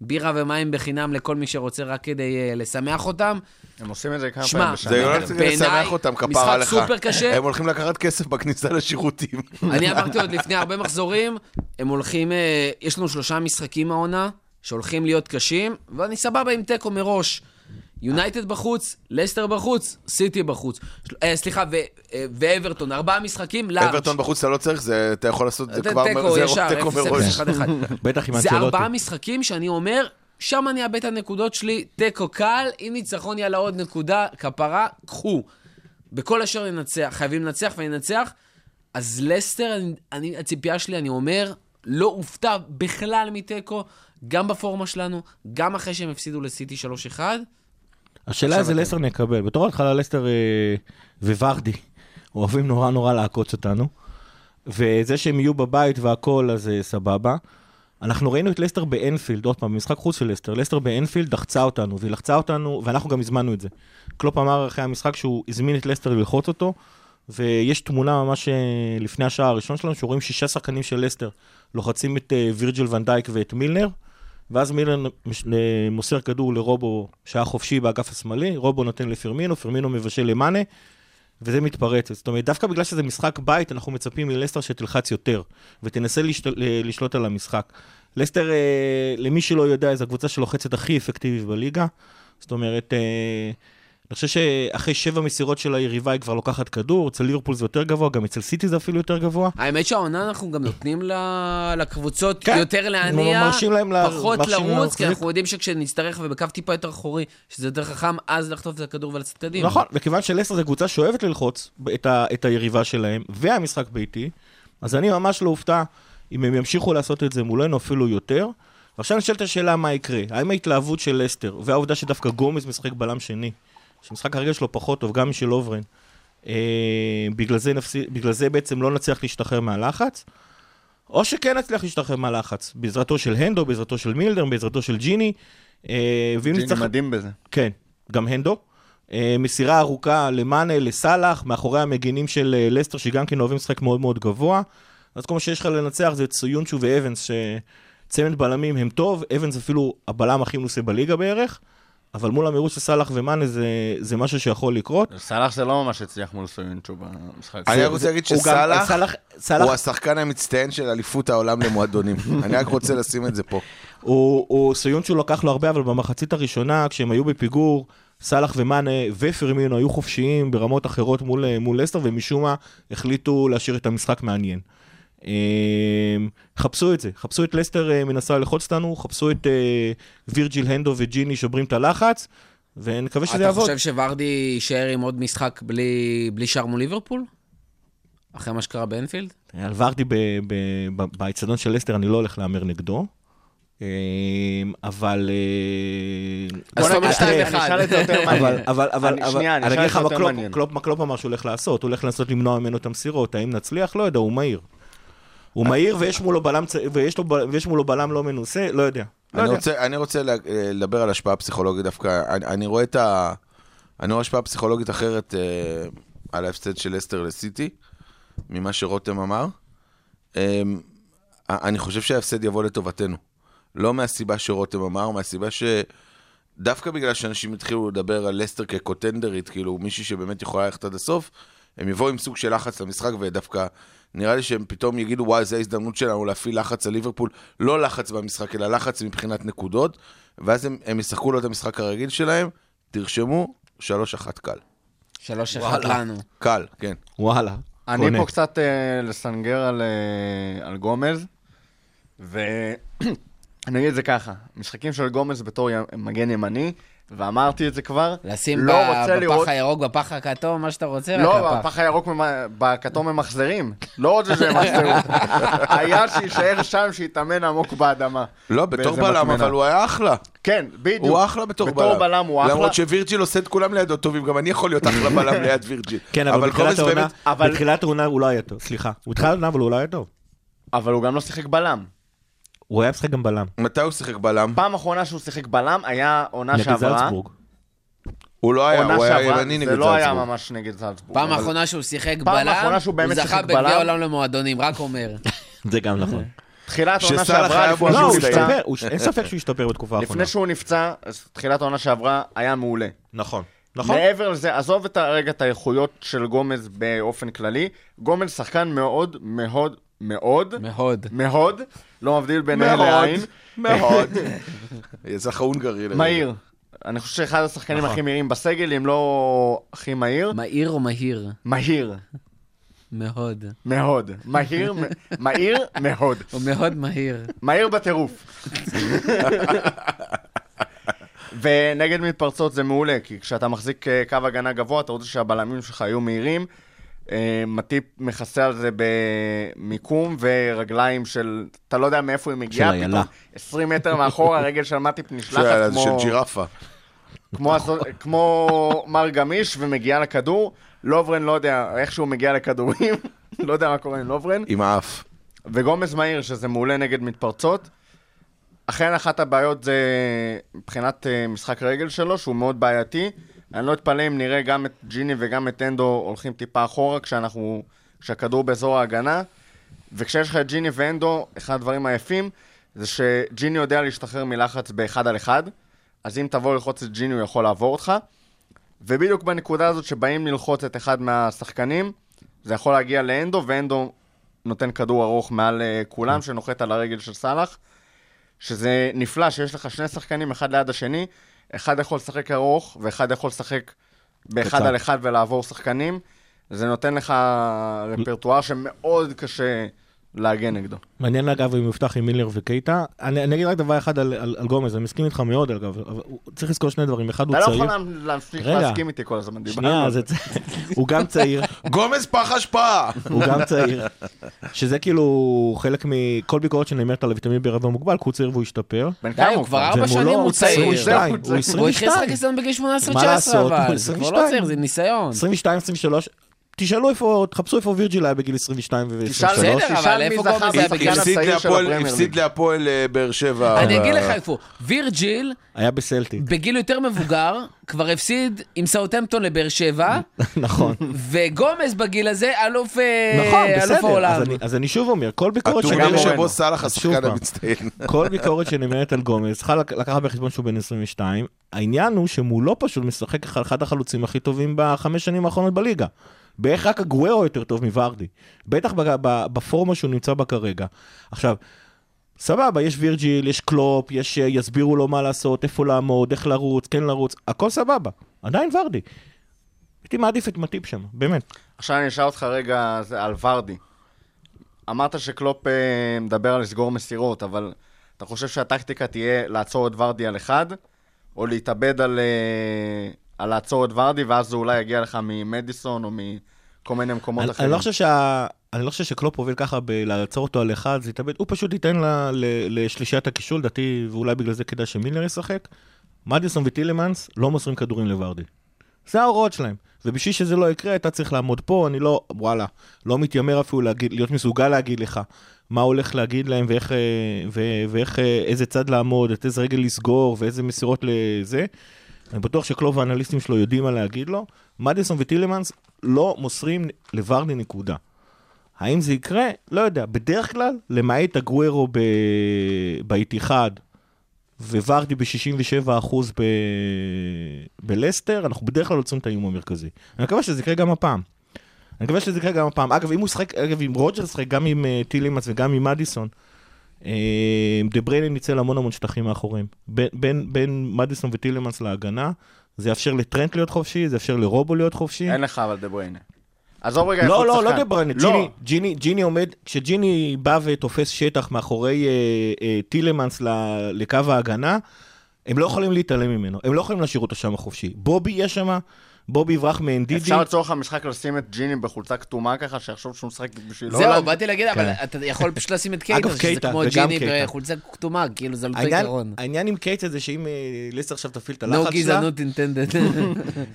הבירה ומים בחינם לכל מי שרוצה רק כדי uh, לשמח אותם. הם עושים את זה כמה פעמים בשנה. זה לא בעיניי, רציתי לשמח אותם, כפרה משחק לך. סופר קשה. הם הולכים לקחת כסף בכניסה לשירותים. אני אמרתי עוד לפני הרבה מחזורים, הם הולכים, אה, יש לנו שלושה משחקים העונה, שהולכים להיות קשים, ואני סבבה עם תיקו מראש. יונייטד בחוץ, לסטר בחוץ, סיטי בחוץ. אה, סליחה, ו- אה, ואברטון, ארבעה משחקים, לארג'. אברטון בחוץ אתה לא צריך, זה- אתה יכול לעשות את זה זה כבר, תיקו זה ישר, תיקו 0-0, מראש. 1-1. בטח עם זה אנצלוטי. ארבעה משחקים שאני אומר, שם אני אאבד את הנקודות שלי, תיקו קל, אם ניצחון יאללה עוד נקודה, כפרה, קחו. בכל אשר ננצח, חייבים לנצח וננצח. אז לסטר, אני, אני, הציפייה שלי, אני אומר, לא הופתע בכלל מתיקו, גם בפורמה שלנו, גם אחרי שהם הפסידו לסיטי 3-1. השאלה איזה לסטר נקבל. בתור התחלה לסטר אה, וורדי אוהבים נורא נורא לעקוץ אותנו. וזה שהם יהיו בבית והכל, אז אה, סבבה. אנחנו ראינו את לסטר באנפילד, עוד פעם, במשחק חוץ של לסטר. לסטר באנפילד לחצה אותנו, והיא לחצה אותנו, ואנחנו גם הזמנו את זה. קלופ אמר אחרי המשחק שהוא הזמין את לסטר ללחוץ אותו, ויש תמונה ממש אה, לפני השער הראשון שלנו, שרואים שישה שחקנים של לסטר לוחצים את וירג'ל ונדייק ואת מילנר, ואז מילנר אה, מוסר כדור לרובו שהיה חופשי באגף השמאלי, רובו נותן לפרמינו, פרמינו מבשל למאנה, וזה מתפרץ. זאת אומרת, דווקא בגלל שזה משחק בית, אנחנו מצפים מלסטר שתלחץ יותר, ותנסה לשת, ל- לשלוט על המשחק. לסטר, אה, למי שלא יודע, זו הקבוצה שלוחצת הכי אפקטיבית בליגה. זאת אומרת, אה, אני חושב שאחרי שבע מסירות של היריבה היא כבר לוקחת כדור, אצל ליברפול זה יותר גבוה, גם אצל סיטי זה אפילו יותר גבוה. האמת שהעונה אנחנו גם נותנים לקבוצות כן. יותר להניע, פחות לרוץ, כי. אנחנו יודעים שכשנצטרך ובקו טיפה יותר אחורי, שזה יותר חכם, אז לחטוף את הכדור ולצאת קדימה. נכון, וכיוון שלסטר זו קבוצה שאוהבת ללחוץ את, ה, את היריבה שלהם, והמשחק ביתי, אז אני ממש לא אופתע אם הם ימשיכו לעשות את זה מולנו אפילו יותר. ועכשיו נשאלת השאלה מה יקרה. האם ההתלהבות של לסטר, והעובדה שדווקא גומז משחק בלם שני, שמשחק הרגל שלו פחות טוב, גם משל לוברן, אה, בגלל, זה נפסיד, בגלל זה בעצם לא נצליח להשתחרר מהלחץ, או שכן נצליח להשתחרר מהלחץ, בעזרתו של הנדו, בעזרתו של מילנר, בעזרתו של ג'יני. אה, ג'יני נצטרך... מדהים בזה. כן, גם הנדו. אה, מסירה ארוכה למאנה, לסאלח, מאחורי המגינים של אה, לסטר, שגם כן אוהבים לשחק מאוד מאוד גבוה. אז כל מה שיש לך לנצח זה את סויונצ'ו ואבנס, שצמד בלמים הם טוב, אבנס אפילו הבלם הכי מנוסה בליגה בערך, אבל מול המהירות של סאלח ומאנה זה, זה משהו שיכול לקרות. סאלח זה לא ממש הצליח מול סויונצ'ו במשחק. אני רק רוצה להגיד שסאלח סאלח- סאלח- הוא השחקן המצטיין של אליפות העולם למועדונים. אני רק רוצה לשים את זה פה. הוא, הוא סויונצ'ו לקח לו הרבה, אבל במחצית הראשונה, כשהם היו בפיגור, סאלח ומאנה ופרמינו היו חופשיים ברמות אחרות מול, מול לסטר, ומשום מה החליטו להשאיר את המשחק מעניין. אה, חפשו את זה, חפשו את לסטר אה, מנסה ללחוץ אותנו, חפשו את אה, וירג'יל הנדו וג'יני שוברים את הלחץ, ונקווה שזה אתה יעבוד. חושב שוורדי יישאר עם עוד משחק בלי בלי שער מול ליברפול? אחרי מה שקרה באנפילד? על ורדי באצטדיון של לסטר, אני לא הולך להמר נגדו. אה, אבל... אה, אז אתה אומר אני- שתיים אני אחד. אשאל את זה יותר מעניין. אבל, אבל, אבל, אני- אבל, שנייה, אני אני אשאל אגיד את לך מה קלופ אמר שהוא הולך לעשות, הוא הולך לנסות למנוע ממנו את המסירות, האם נצליח? לא יודע, הוא מהיר. הוא מהיר ויש מולו בלם, ויש, לו, ויש מולו בלם לא מנוסה, לא יודע. לא אני יודע. רוצה, אני רוצה לדבר על השפעה פסיכולוגית דווקא. אני, אני רואה את ה... אני רואה השפעה פסיכולוגית אחרת אה, על ההפסד של אסטר לסיטי, ממה שרותם אמר. אה, אני חושב שההפסד יבוא לטובתנו. לא מהסיבה שרותם אמר, מהסיבה שדווקא בגלל שאנשים התחילו לדבר על לסטר כקוטנדרית, כאילו מישהי שבאמת יכולה ללכת עד הסוף, הם יבואו עם סוג של לחץ למשחק, ודווקא נראה לי שהם פתאום יגידו, וואי, זו ההזדמנות שלנו להפעיל לחץ על ליברפול, לא לחץ במשחק, אלא לחץ מבחינת נקודות, ואז הם, הם ישחקו לו את המשחק הרגיל שלהם, תרשמו, 3-1 קל. שלוש אחד לנו. קל, כן. וואלה. אני קונה. פה קצת אה, לסנגר על, אה, על גומז, ואני אגיד את זה ככה, משחקים של גומז בתור י- מגן ימני, ואמרתי את זה כבר, לשים לא ב- רוצה בפח לראות... הירוק, בפח הכתום, מה שאתה רוצה, רק לא, הפח. בפח הירוק ממ- בכתום ממחזרים, לא רוצה שהם ימחזרו. היה שיישאר שם, שיתאמן עמוק באדמה. לא, בתור באיזה בלם, מטמנה. אבל הוא היה אחלה. כן, בדיוק. הוא אחלה בתור בלם. בתור בלם הוא אחלה. למרות שווירג'יל עושה את כולם לידו טובים, גם אני יכול להיות אחלה בלם ליד וירג'יל. כן, אבל בתחילת העונה, באמת- אבל- בתחילת העונה הוא לא היה טוב, סליחה. הוא בתחילת העונה, אבל הוא לא היה טוב. אבל הוא גם לא שיחק בלם. הוא היה משחק גם בלם. מתי הוא שיחק בלם? פעם אחרונה שהוא שיחק בלם היה עונה נגד שעברה. זלצבורג. הוא לא היה, הוא היה ימני נגד זה לא היה זלצבורג. ממש נגד זלצבורג. פעם האחרונה שהוא שיחק בלם, הוא זכה בגביע. העולם למועדונים, רק אומר. זה גם נכון. תחילת העונה שעברה, לפני לא, שהוא השתפר, אין ספק שהוא השתפר בתקופה האחרונה. לפני שהוא נפצע, תחילת העונה שעברה היה מעולה. נכון. נכון. מעבר לזה, עזוב את הרגע את האיכויות של גומז באופן כללי, גומז שחקן מאוד מאוד מאוד מאוד. מאוד, לא מבדיל בין עין מאוד, לעין, מאוד. לך הונגרי. מהיר. אני חושב שאחד השחקנים נכון. הכי מהירים בסגל, אם לא הכי מהיר, מהיר או מהיר? מהיר. מאוד. מאוד. מהיר, מהיר מאוד. הוא מאוד מהיר. מהיר בטירוף. ונגד מתפרצות זה מעולה, כי כשאתה מחזיק אה, קו הגנה גבוה, אתה רוצה שהבלמים שלך יהיו מהירים. אה, מטיפ מכסה על זה במיקום ורגליים של, אתה לא יודע מאיפה היא מגיעה, פתאום איילה. 20 מטר מאחורה, הרגל של מטיפ נשלחת של כמו, של ג'ירפה. כמו, הסו- כמו מר גמיש ומגיעה לכדור. לוברן, לא יודע, איכשהו מגיע לכדורים, לא יודע מה קורה עם לוברן. עם האף. וגומז מהיר, שזה מעולה נגד מתפרצות. אכן אחת הבעיות זה מבחינת אה, משחק רגל שלו, שהוא מאוד בעייתי. אני לא אתפלא אם נראה גם את ג'יני וגם את אנדו הולכים טיפה אחורה כשאנחנו, כשהכדור באזור ההגנה. וכשיש לך את ג'יני ואנדו, אחד הדברים היפים זה שג'יני יודע להשתחרר מלחץ באחד על אחד, אז אם תבוא ללחוץ את ג'יני הוא יכול לעבור אותך. ובדיוק בנקודה הזאת שבאים ללחוץ את אחד מהשחקנים, זה יכול להגיע לאנדו, ואנדו נותן כדור ארוך מעל uh, כולם, שנוחת על הרגל של סאלח, שזה נפלא שיש לך שני שחקנים אחד ליד השני, אחד יכול לשחק ארוך, ואחד יכול לשחק באחד קצר. על אחד ולעבור שחקנים. זה נותן לך רפרטואר שמאוד קשה להגן נגדו. מעניין אגב אם יפתח עם מילר וקייטה. אני אני אגיד רק דבר אחד על- על על גומז, אני מסכים איתך מאוד אגב, צריך לזכור שני דברים, אחד הוא אתה לא צעיר. יכול לה- להמשיך. להסכים איתי כל הזמן, דיברנו שנייה, הוא גם צעיר, גומז פח אשפה! הוא גם צעיר, שזה כאילו חלק מכל ביקורת שנאמרת על הוויטמין ברבע מוגבל, כי הוא צעיר והוא השתפר. בן כמה הוא כבר? ארבע זה שנים, הוא צעיר. הוא 22, הוא התחיל לשחק 22. אצלנו בגיל 18-19, מה לעשות, הוא אבל. זה כבר לא 22. צעיר, זה ניסיון. 22, 23, תשאלו איפה, תחפשו איפה וירג'יל היה בגיל 22 תשאל- ו-23. בסדר, תשאל אבל מי איפה זכה גומז היה בגיל... הצעיר הפסיד של להפועל- הפרמייר הפסיד. להפועל אה, באר שבע. אני אגיד לך איפה. וירג'יל, היה בסלטיק, בגיל יותר מבוגר, כבר הפסיד עם סאוטהמפטון לבאר שבע, נכון. וגומז בגיל הזה אלוף אה, נכון. העולם. אז אני- אז אני שוב אומר, כל ביקורת הטורניר מורנו. שבו סאלח השחקן. המצטיין. כל ביקורת שנאמרת על גומז צריכה לק- לקחת בחשבון שהוא בן 22. העניין הוא שמולו פשוט משחק אחד- אחד החלוצים הכי טובים בחמש שנים האחרונות בליגה. בערך רק הגוורו יותר טוב מוורדי. בטח בפורמה שהוא נמצא בה כרגע. עכשיו, סבבה, יש וירג'יל, יש קלופ, יש אה, יסבירו לו מה לעשות, איפה לעמוד, איך לרוץ, כן לרוץ, הכל סבבה. עדיין ורדי. הייתי מעדיף את מטיפ שם, באמת. עכשיו אני אשאל אותך רגע על ורדי. אמרת שקלופ אה, מדבר על לסגור מסירות, אבל אתה חושב שהטקטיקה תהיה לעצור את ורדי על אחד, או להתאבד על, אה, על לעצור את ורדי, ואז זה אולי יגיע לך ממדיסון או מכל מיני מקומות אני, אחרים? אני לא חושב שה... אני לא חושב שקלופ הוביל ככה בלעצור אותו על אחד, זה יתאבד, הוא פשוט ייתן ל- ל- לשלישיית הקישור, לדעתי, ואולי בגלל זה כדאי שמילר ישחק. מדיסון וטילמנס לא מוסרים כדורים לוורדי. זה ההוראות שלהם. ובשביל שזה לא יקרה, אתה צריך לעמוד פה, אני לא, וואלה, לא מתיימר אפילו להגיד, להיות מסוגל להגיד לך מה הולך להגיד להם ואיך, אה, ו, ואיך, אה, איזה צד לעמוד, את איזה רגל לסגור ואיזה מסירות לזה. אני בטוח שקלוב האנליסטים שלו יודעים מה להגיד לו. מדיסון וטילמנס לא מוסרים לוורדי נקודה. האם זה יקרה? לא יודע. בדרך כלל, למעט הגוורו ב... באיתיחד וורדי ב-67% ב... בלסטר, אנחנו בדרך כלל יוצרים את האיום המרכזי. אני מקווה שזה יקרה גם הפעם. אני מקווה שזה יקרה גם הפעם. אגב, אם הוא ישחק, אגב, אם רוג'רס ישחק גם עם אה, טילמנס וגם עם מדיסון, אה, דה בריינה ניצל המון המון שטחים מאחוריהם. בין, בין, בין מדיסון וטילמנס להגנה, זה יאפשר לטרנט להיות חופשי, זה יאפשר לרובו להיות חופשי. אין לך אבל דה בריינה. עזוב רגע, לא, לא. לא דה בריינה, לא, ג'יני, ג'יני, ג'יני עומד, כשג'יני בא ותופס שטח מאחורי אה, אה, טילמנס ל, לקו ההגנה, הם לא יכולים להתעלם ממנו, הם לא יכולים להשאיר אותו שם חופשי. בובי יש שם, בובי יברח מאנדידי. אפשר לצורך המשחק לשים את ג'יני בחולצה כתומה ככה, שיחשוב שהוא משחק בשביל... זהו, לא באתי להגיד, אבל כן. אתה יכול פשוט לשים את קייטה, אגב, שזה קייטה, כמו ג'יני קייטה. בחולצה כתומה, כאילו זה לא אותו עיקרון. העניין עם קייטס זה שאם אה, לסר עכשיו תפעיל את No הלחץ שלה, גזענות אינטנדד.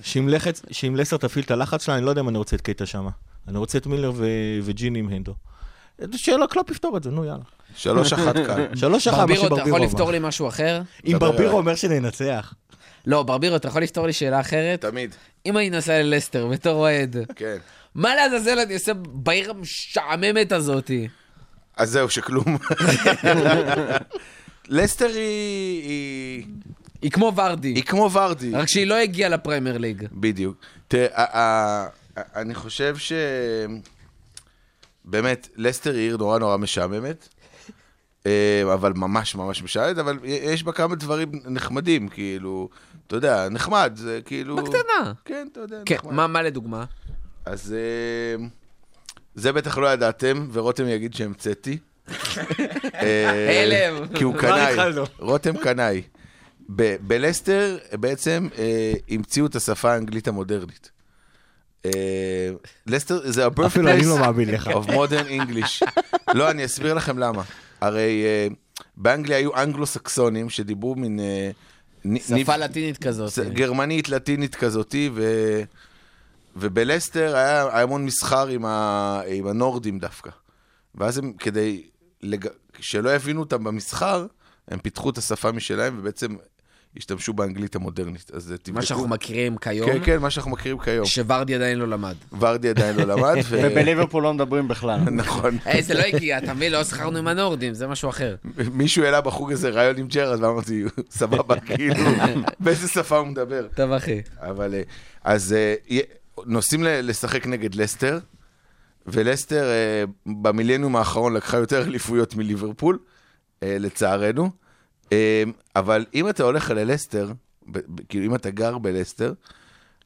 שאם לסר תפעיל את הלחץ שלה, אני לא יודע אם אני רוצה את קייטה שמה. אני רוצה את מילר ו- וג'יני עם הנדו. שאלה, קלופ יפתור את זה, נו יאללה. שלוש אחת קל. שלוש אחת, מה ברבירו, אתה שברבירו יכול לפתור. לי משהו אחר? אם ברבירו. אומר שננצח. לא, ברבירו, אתה יכול לפתור לי שאלה אחרת? תמיד, אם אני נוסע ללסטר בתור אוהד, כן. מה לעזאזל אני עושה בעיר המשעממת הזאתי? אז זהו, שכלום. לסטר היא... היא- היא כמו ורדי, היא כמו ורדי. רק שהיא לא הגיעה לפרמייר ליג. בדיוק. תראה, אני חושב ש... באמת, לסטר היא עיר נורא נורא משעממת, אה, אבל ממש ממש משעממת, אבל יש בה כמה דברים נחמדים, כאילו, אתה יודע, נחמד, זה כאילו... בקטנה. כן, אתה יודע, כן, נחמד. מה מה לדוגמה? אז אה, זה בטח לא ידעתם, ורותם יגיד שהמצאתי. אה, הלם. כי הוא כבר קנאי. התחלנו. רותם קנאי. ב- בלסטר בעצם אה, המציאו את השפה האנגלית המודרנית. אה, לסטר זה ה-birthplace אפילו אני לא מאמין לך. of modern English. לא, אני אסביר לכם למה. הרי אה, באנגליה היו אנגלו-סקסונים שדיברו מין... אה, שפה לטינית כזאת. גרמנית, לטינית כזאתי, ו... ובלסטר היה, היה המון מסחר עם, ה... עם הנורדים דווקא. ואז הם, כדי לג... שלא יבינו אותם במסחר, הם פיתחו את השפה משלהם, ובעצם השתמשו באנגלית המודרנית. אז תבדקו. מה שאנחנו מכירים כיום, כן, כן, מה שאנחנו מכירים כיום. שוורדי עדיין לא למד. ורדי עדיין לא למד, ו... ובליברפול לא מדברים בכלל. נכון. היי, זה לא הגיע, אתה מבין? לא שכרנו עם הנורדים, זה משהו אחר. מישהו העלה בחוג הזה רעיון עם ג'רד, ואמרתי, סבבה, כאילו, באיזה שפה הוא מדבר. טוב, אחי. אבל אה, אז אה, נוסעים לשחק נגד לסטר, ולסטר אה, במילניום האחרון לקחה יותר אליפויות מליברפול, לצערנו. אה, אבל אם אתה הולך ללסטר, כאילו אם אתה גר בלסטר,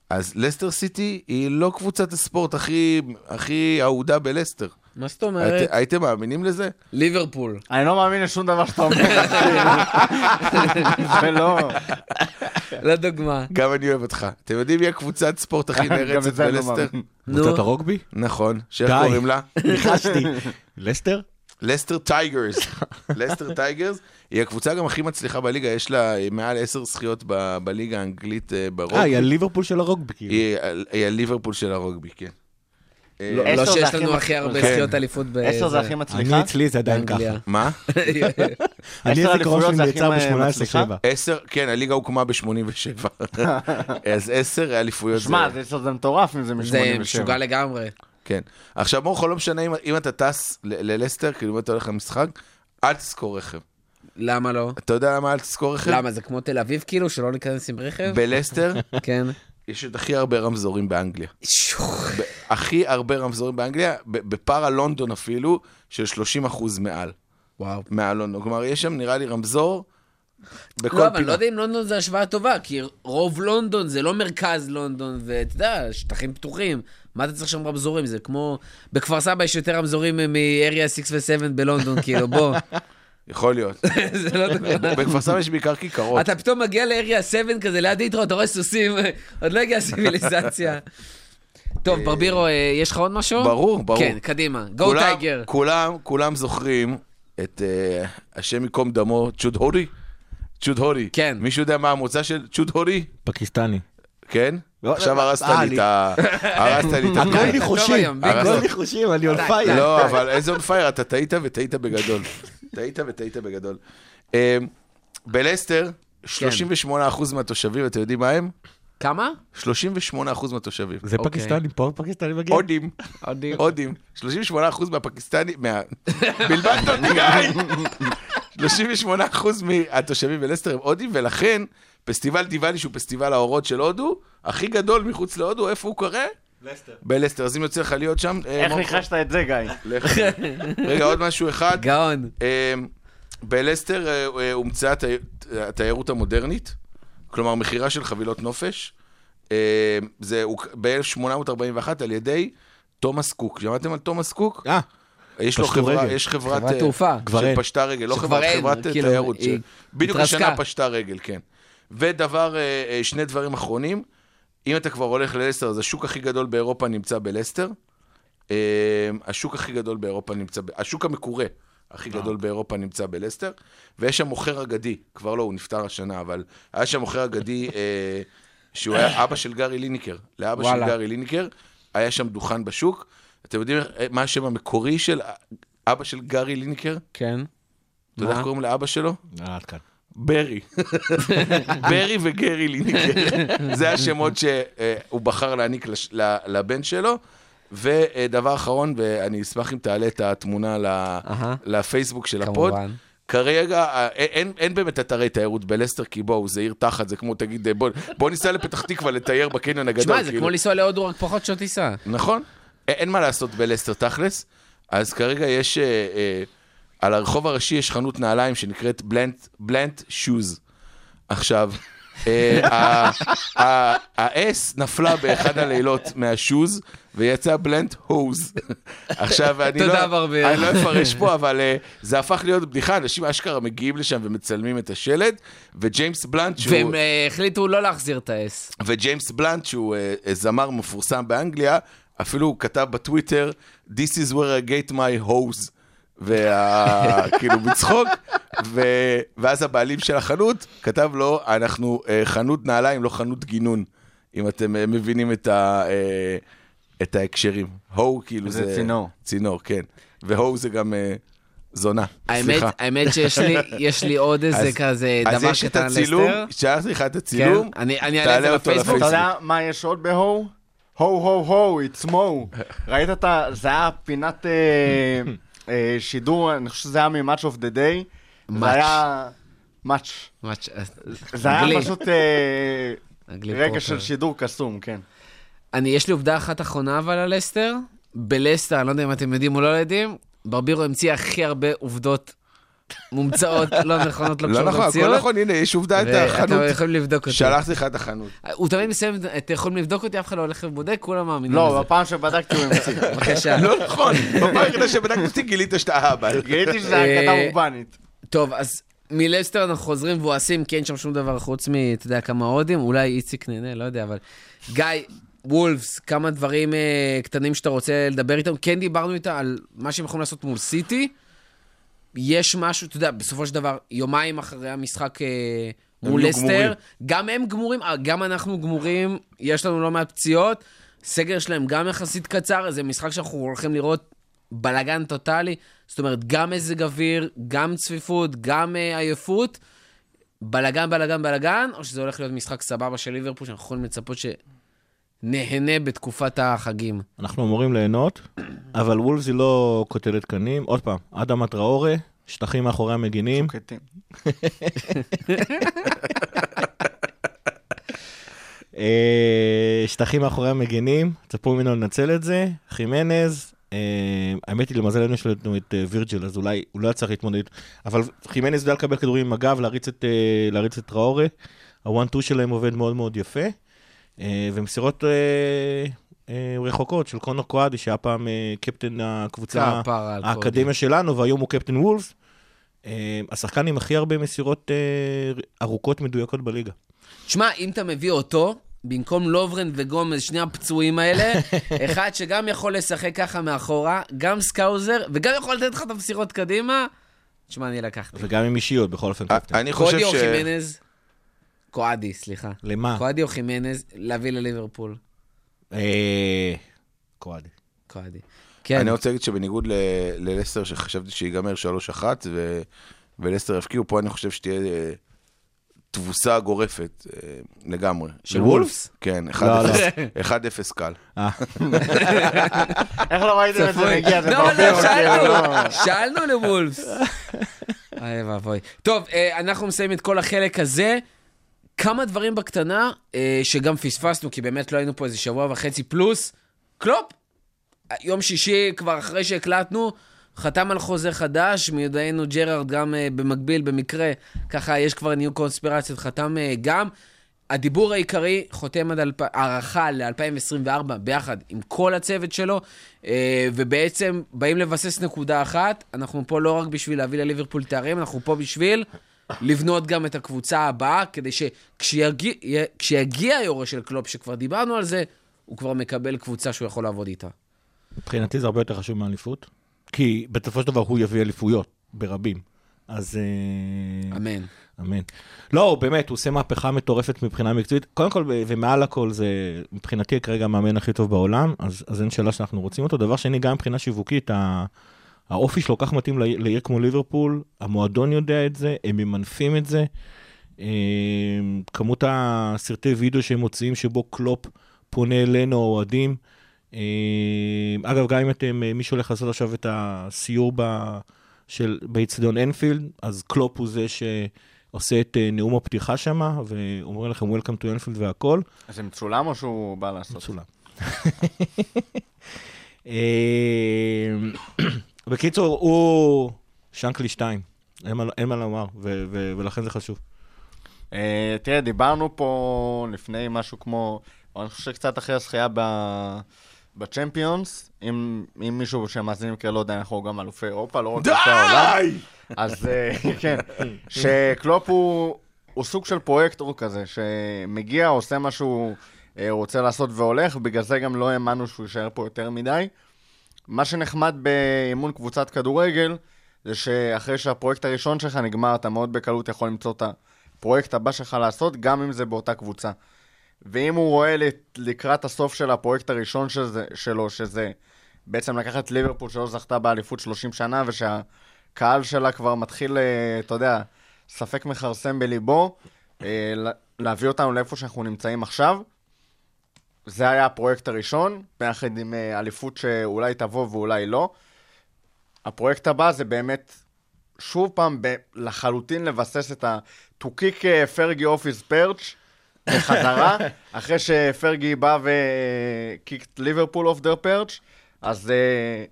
אז לסטר סיטי היא לא קבוצת הספורט הכי, הכי אהודה בלסטר. מה זאת אומרת? הית, הייתם מאמינים לזה? ליברפול. אני לא מאמין לשום דבר שאתה אומר. זה לא... לא דוגמה. גם אני אוהב אותך. אתם יודעים מי הקבוצת ספורט הכי נערצת בלסטר? קבוצת הרוגבי? נכון, שאיך. קוראים לה? ניחשתי. לסטר? לסטר טייגרס. לסטר טייגרס היא הקבוצה גם הכי מצליחה בליגה, יש לה מעל עשר זכיות ב- בליגה האנגלית אה, ברוגבי. אה, היא הליברפול של הרוגבי, כאילו. היא היא הליברפול של הרוגבי, כן. אה, לא לא זה שיש לנו הכי הרבה כן. זכיות אליפות ב... עשר זה הכי אני מצליחה? אצלי זה עדיין ככה. מה? אני הזיכרון שלי זה נעצר הכי מצליחה? ב-18-7. עשר, כן, הליגה הוקמה ב-87. אז עשר אליפויות זה... שמע, זה זה מטורף אם זה זה מ-87. משוגע לגמרי. כן. עכשיו, מורכו, לא משנה אם- אם אתה טס ללסטר, כאילו אם אתה הולך למשחק, אל תזכור רכב. למה לא? אתה יודע למה אל תזכור רכב? למה, זה כמו תל אביב כאילו, שלא ניכנס עם רכב? בלסטר כן. יש את הכי הרבה רמזורים באנגליה. הכי הרבה רמזורים באנגליה, ב- בפארה לונדון אפילו, של 30 אחוז מעל. וואו. מהלונדון. כלומר, יש שם נראה לי רמזור בכל לא, אבל פינה. לא יודע אם לונדון זה השוואה טובה, כי רוב לונדון זה לא מרכז לונדון, ואתה יודע, שטחים פתוחים. מה אתה צריך שם רמזורים? זה כמו... בכפר סבא יש יותר רמזורים מ-area 6 ו-7 בלונדון, כאילו, בוא. יכול להיות. זה לא דבר. בכפר סבא יש בעיקר כיכרות. אתה פתאום מגיע ל-area 7 כזה, ליד יתרו, אתה רואה סוסים, עוד לא הגיעה סיביליזציה. טוב, ברבירו, אה, יש לך עוד משהו? ברור, ברור. כן, קדימה. גו כולם- טייגר. כולם, כולם זוכרים את אה, השם ייקום דמו, צ'וד הורי? צ'וד הורי. כן. מישהו יודע מה המוצא של צ'וד הורי? פקיסטני. כן? לא, עכשיו לא, הרסת אה, לי את ה... הרסת לי את הכל הפלייט. ניחושים, הכל. ניחושים, אני fire. לא, אבל איזה און פייר, אתה טעית וטעית בגדול. טעית וטעית בגדול. אה, בלסטר, 38% מהתושבים, אתם יודעים מה הם? כמה? 38% מהתושבים. זה אוקיי. פקיסטני, פה פקיסטני מגיע. הודים, הודים. הודים. 38% מהפקיסטנים, מה... בלבלת אותי גיא! 38% מהתושבים בלסטר הם הודים, ולכן פסטיבל דיוואלי, שהוא פסטיבל האורות של הודו, הכי גדול מחוץ להודו, איפה הוא קורה? בלסטר. אז אם יוצא לך להיות שם... אה, איך ניחשת את זה, גיא? רגע, עוד משהו אחד. גאון. אה, בלסטר אה, אה, הומצאה התי- התיירות המודרנית, כלומר מכירה של חבילות נופש. אה, זה ב-1841 על ידי תומאס קוק. שמעתם על תומאס קוק? אה, יש לו חברה, רגל. יש חברת... חברת תעופה. כבר אין. שפשטה רגל, לא חברת, כאילו, תיירות. בדיוק. השנה פשטה רגל, כן. ודבר, אה, אה, שני דברים אחרונים. אם אתה כבר הולך ללסטר, אז השוק הכי גדול באירופה נמצא בלסטר. אה, השוק הכי גדול באירופה נמצא, השוק המקורה הכי גדול באירופה נמצא בלסטר, ויש שם מוכר אגדי, כבר לא, הוא נפטר השנה, אבל היה שם מוכר אגדי שהוא היה אבא של גארי ליניקר. לאבא של. גארי ליניקר היה שם דוכן בשוק. אתם יודעים מה השם המקורי של אבא של גארי ליניקר? כן. אתה יודע איך? קוראים לאבא שלו? עד כאן. ברי. ברי וגרי ליניקר. זה השמות שהוא בחר להעניק לש- לבן שלו. ודבר אחרון, ואני אשמח אם תעלה את התמונה. לפייסבוק של הפוד. כמובן. כרגע אה, אין, אין באמת אתרי תיירות בלסטר, כי בואו, זה עיר תחת, זה כמו, תגיד, אה, בוא, בוא ניסע לפתח תקווה לטייל בקניון הגדול. תשמע, זה כאילו. כמו לנסוע להודו, רק פחות שעות טיסה. נכון. אין מה לעשות בלסטר תכלס. אז כרגע יש, אה, אה, על הרחוב הראשי יש חנות נעליים שנקראת בלנט, בלנט שוז. עכשיו, אה, ה- ה- ה-S נפלה באחד הלילות מהשוז, ויצא בלנט הוז. עכשיו, אני לא. אני לא אפרש פה, אבל אה, זה הפך להיות בדיחה, אנשים אשכרה מגיעים לשם ומצלמים את השלט, וג'יימס בלנט, שהוא... והם אה, החליטו לא להחזיר את האס. וג'יימס בלנט, שהוא זמר מפורסם באנגליה, אפילו הוא כתב בטוויטר, This is where I get my hose. וכאילו בצחוק, ו... ואז הבעלים של החנות כתב לו, אנחנו אה, חנות נעליים, לא חנות גינון, אם אתם אה, מבינים את, ה... אה, את ההקשרים. הו, כאילו זה זה... צינור. צינור, כן. והו זה גם זונה, האמת, סליחה. האמת שיש לי, יש לי עוד איזה אז- כזה אז דבר יש את קטן על הצילום, לסטר. שלחתי לך את כן, הצילום, אני אני את תעלה זה אותו לפייסבוק. אתה. יודע מה יש עוד בהו? הו הו הו, it's mo. ראית את ה... זה היה פינת שידור, אני חושב שזה היה מ-Match of the Day. Match. זה היה... מאץ'. מאץ'- זה היה. פשוט אה, רגע. של שידור קסום, כן. אני, יש לי עובדה אחת אחרונה אבל על לסטר. בלסטר, אני לא יודע אם אתם יודעים או לא יודעים, ברבירו המציא הכי הרבה עובדות מומצאות, לא נכונות, לא לא קשורות נכון, הכל למציאות. נכון, הנה, יש עובדה את החנות. ואתם יכולים לבדוק אותי. שלחתי לך את החנות. הוא תמיד מסיים, אתם יכולים לבדוק אותי, אף אחד לא הולך ובודק, כולם מאמינים לא, לזה. בפעם שבדקתי הוא המציא. בבקשה. לא נכון, בפעם היחידה שבדקתי אותי גילית שאתה אהבל. גיליתי שזה אה, אורבנית. טוב, אז מלסטר אנחנו חוזרים מבואסים, כי אין שם שום דבר חוץ מ, אתה יודע, כמה הודים, אולי איציק נהנה, לא יודע, אבל... גיא, וולפס, כמה דברים אה, קטנים שאתה רוצה לדבר איתם. כן דיברנו איתה על מה שהם יכולים לעשות מול סיטי. יש משהו, אתה יודע, בסופו של דבר, יומיים אחרי המשחק אה, מול יהיו לסטר. גם הם גמורים, אה, גם אנחנו גמורים, יש לנו לא מעט פציעות. סגר שלהם גם יחסית קצר, זה משחק שאנחנו הולכים לראות בלאגן טוטאלי. זאת אומרת, גם מזג אוויר, גם צפיפות, גם אה, עייפות. בלאגן, בלאגן, בלאגן, או שזה הולך להיות משחק סבבה של ליברפול, שאנחנו יכולים לצפות שנהנה בתקופת החגים. אנחנו אמורים ליהנות, אבל וולפס היא לא קוטלת קנים. עוד פעם, אדם טראורה, שטחים מאחורי המגינים. קטים. אה, שטחים מאחורי המגינים, צפו ממנו לנצל את זה. חימנז, אה, האמת היא, למזלנו יש לנו את אה, וירג'ל, אז אולי הוא לא צריך להתמודד. אבל חימנז יודע לקבל כדורים עם הגב, להריץ את טראורה. הוואן-טו שלהם עובד מאוד מאוד יפה. אה, ומסירות אה, אה, רחוקות של קונור קואדי, שהיה פעם קפטן הקבוצה, האקדמיה שלנו, והיום הוא קפטן וולפס. השחקן עם הכי הרבה מסירות ארוכות מדויקות בליגה. שמע, אם אתה מביא אותו, במקום לוברן וגומז, שני הפצועים האלה, אחד שגם יכול לשחק ככה מאחורה, גם סקאוזר, וגם יכול לתת לך את המסירות קדימה, תשמע, אני לקחתי. וגם עם אישיות, בכל אופן. אני חושב קודי או ש... קואדי, סליחה. למה? קואדי או חימנז, להביא לליברפול. אה, קואדי. קואדי. כן, אני רוצה להגיד שבניגוד ללסטר, שחשבתי שיגמר 3-1, ו- ולסטר יפקיעו, פה אני חושב שתהיה אה, תבוסה גורפת אה, לגמרי. של וולפס? כן, 1-0 לא, לא. 1-0 קל. אה, איך לא ראיתם את זה. מגיע? זה לא, ברור, כאילו, לא. שאלנו, שאלנו לוולפס. אוי ואבוי. טוב, אנחנו מסיימים את כל החלק הזה. כמה דברים בקטנה, אה, שגם פספסנו, כי באמת לא היינו פה איזה שבוע וחצי פלוס. קלופ, יום שישי, כבר אחרי שהקלטנו, חתם על חוזה חדש, מיודענו ג'רארד גם אה, במקביל, במקרה, ככה יש כבר new קונספירציות, חתם אה, גם. הדיבור העיקרי חותם עד אלפ... הערכה ל-2024 ביחד עם כל הצוות שלו, אה, ובעצם באים לבסס נקודה אחת, אנחנו פה לא רק בשביל להביא לליברפול תארים, אנחנו פה בשביל לבנות גם את הקבוצה הבאה, כדי שכשיגיע כשיגיע היורש של קלופ, שכבר דיברנו על זה, הוא כבר מקבל קבוצה שהוא יכול לעבוד איתה. מבחינתי זה הרבה יותר חשוב מאליפות, כי בסופו של דבר הוא יביא אליפויות ברבים. אז... אה, אמן. אמן. לא, באמת, הוא עושה מהפכה מטורפת מבחינה מקצועית. קודם כל, ומעל הכל, זה מבחינתי כרגע המאמן הכי טוב בעולם, אז, אז אין שאלה שאנחנו רוצים אותו. דבר שני, גם מבחינה שיווקית, ה- האופי שלו כך מתאים לעיר, כמו ליברפול, המועדון יודע את זה, הם ממנפים את זה. אה, כמות הסרטי וידאו שהם מוציאים שבו קלופ פונה אלינו, האוהדים. אה, אגב, גם אם אתם, אה, מישהו הולך לעשות עכשיו את הסיור ב... של באיצטדיון אנפילד, אז קלופ הוא זה שעושה את אה, נאום הפתיחה שם, ואומר לכם Welcome to אנפילד והכל. זה מצולם או שהוא בא לעשות? מצולם. בקיצור, הוא שנקלי 2, אין מה- אין מה לומר, ו- ו- ולכן זה חשוב. אה, תראה, דיברנו פה לפני משהו כמו, אני חושב שקצת אחרי הזכייה ב... בצ'מפיונס, אם, אם מישהו שמאזינים כאלה לא יודע, אנחנו גם אלופי אירופה, לא רק אלופי העולם. די! אז אה, כן, שקלופ הוא, הוא סוג של פרויקטור כזה, שמגיע, עושה מה שהוא אה, רוצה לעשות והולך, בגלל זה גם לא האמנו שהוא יישאר פה יותר מדי. מה שנחמד באימון קבוצת כדורגל, זה שאחרי שהפרויקט הראשון שלך נגמר, אתה מאוד בקלות יכול למצוא את הפרויקט הבא שלך לעשות, גם אם זה באותה קבוצה. ואם הוא רואה לק- לקראת הסוף של הפרויקט הראשון שזה, שלו, שזה בעצם לקחת ליברפול שלא זכתה באליפות 30 שנה, ושהקהל שלה כבר מתחיל, אה, אתה יודע, ספק מכרסם בליבו, אה, לה- להביא אותנו לאיפה שאנחנו נמצאים עכשיו. זה היה הפרויקט הראשון, ביחד עם אה, אליפות שאולי תבוא ואולי לא. הפרויקט הבא זה באמת, שוב פעם, ב- לחלוטין לבסס את ה... to kick פרגי his perch בחזרה, אחרי שפרגי בא ו-kicked ליברפול off their perch, אז אה,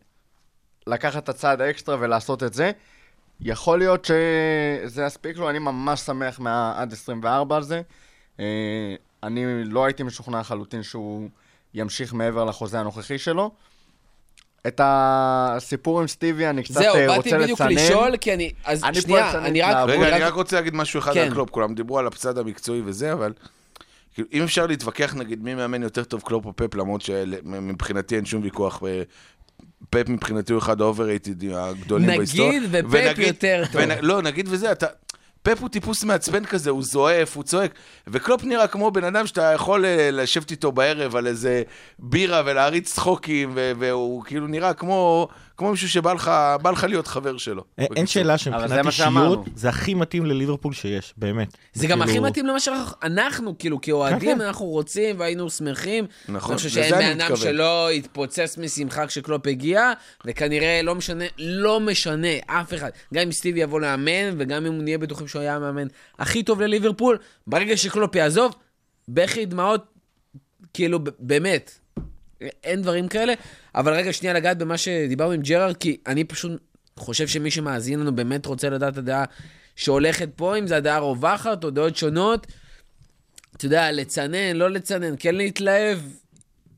לקחת את הצעד האקסטרה ולעשות את זה. יכול להיות שזה יספיק לו, אני ממש שמח מה-עד 24 על זה. אה, אני לא הייתי משוכנע לחלוטין שהוא ימשיך מעבר לחוזה הנוכחי שלו. את הסיפור עם סטיבי אני קצת זהו, אה, באתי רוצה בדיוק לצנן. לשאול, כי אני... אז אני שנייה, אני רק... רגע, רק- אני רק רוצה להגיד משהו אחד כן. על קלופ. כולם דיברו על הצד המקצועי וזה, אבל... כאילו, אם אפשר להתווכח, נגיד, מי מאמן יותר טוב, קלופ או פפ, למרות שמבחינתי אין שום ויכוח. פפ מבחינתי הוא אחד ה overrated הגדולים נגיד בהיסטוריה. ופפ ונגיד- יותר טוב. ונ- לא, נגיד וזה, אתה... פפ הוא טיפוס מעצבן כזה, הוא זועף, הוא צועק, וקלופ נראה כמו בן אדם שאתה יכול אה, לשבת איתו בערב על איזה בירה ולהריץ צחוקים, והוא כאילו נראה כמו, כמו מישהו שבא לך, בא לך להיות חבר שלו. אין- אין. שאלה שמבחינת זה. אישיות, זה הכי מתאים לליברפול שיש, באמת. זה גם הכי כאילו- מתאים למה שאנחנו, כאילו, כאוהדים, כן. אנחנו רוצים והיינו שמחים. נכון, אני חושב לזה שאין אני בן אדם מתכוון. שלא התפוצץ משמחה כשקלופ הגיע, וכנראה לא משנה, לא משנה, אף אחד. גם אם סטיבי יבוא לאמן, וגם אם נהיה בטוחים שהוא היה המאמן הכי טוב לליברפול, ברגע שקלופ יעזוב, בכי דמעות, כאילו, באמת. אין דברים כאלה. אבל רגע, שנייה לגעת במה שדיברנו עם ג'רארד, כי אני פשוט חושב שמי שמאזין לנו באמת רוצה לדעת את הדעה שהולכת פה, אם זה הדעה הרווחת או דעות שונות. אתה יודע, לצנן, לא לצנן, כן להתלהב,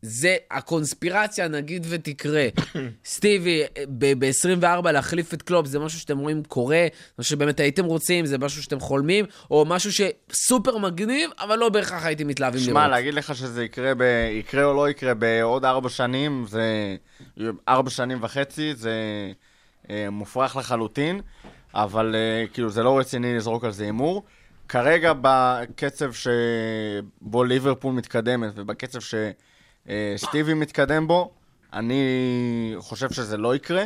זה הקונספירציה, נגיד ותקרה. סטיבי, ב-24 להחליף את קלופ, זה משהו שאתם רואים קורה, משהו שבאמת הייתם רוצים, זה משהו שאתם חולמים, או משהו שסופר מגניב, אבל לא בהכרח הייתם מתלהבים לראות. שמע, להגיד לך שזה יקרה, ב... יקרה או לא יקרה בעוד ארבע שנים, זה... ארבע שנים וחצי, זה אה, מופרך לחלוטין, אבל אה, כאילו זה לא רציני לזרוק על זה הימור. כרגע בקצב שבו ליברפול מתקדמת ובקצב שסטיבי מתקדם בו, אני חושב שזה לא יקרה,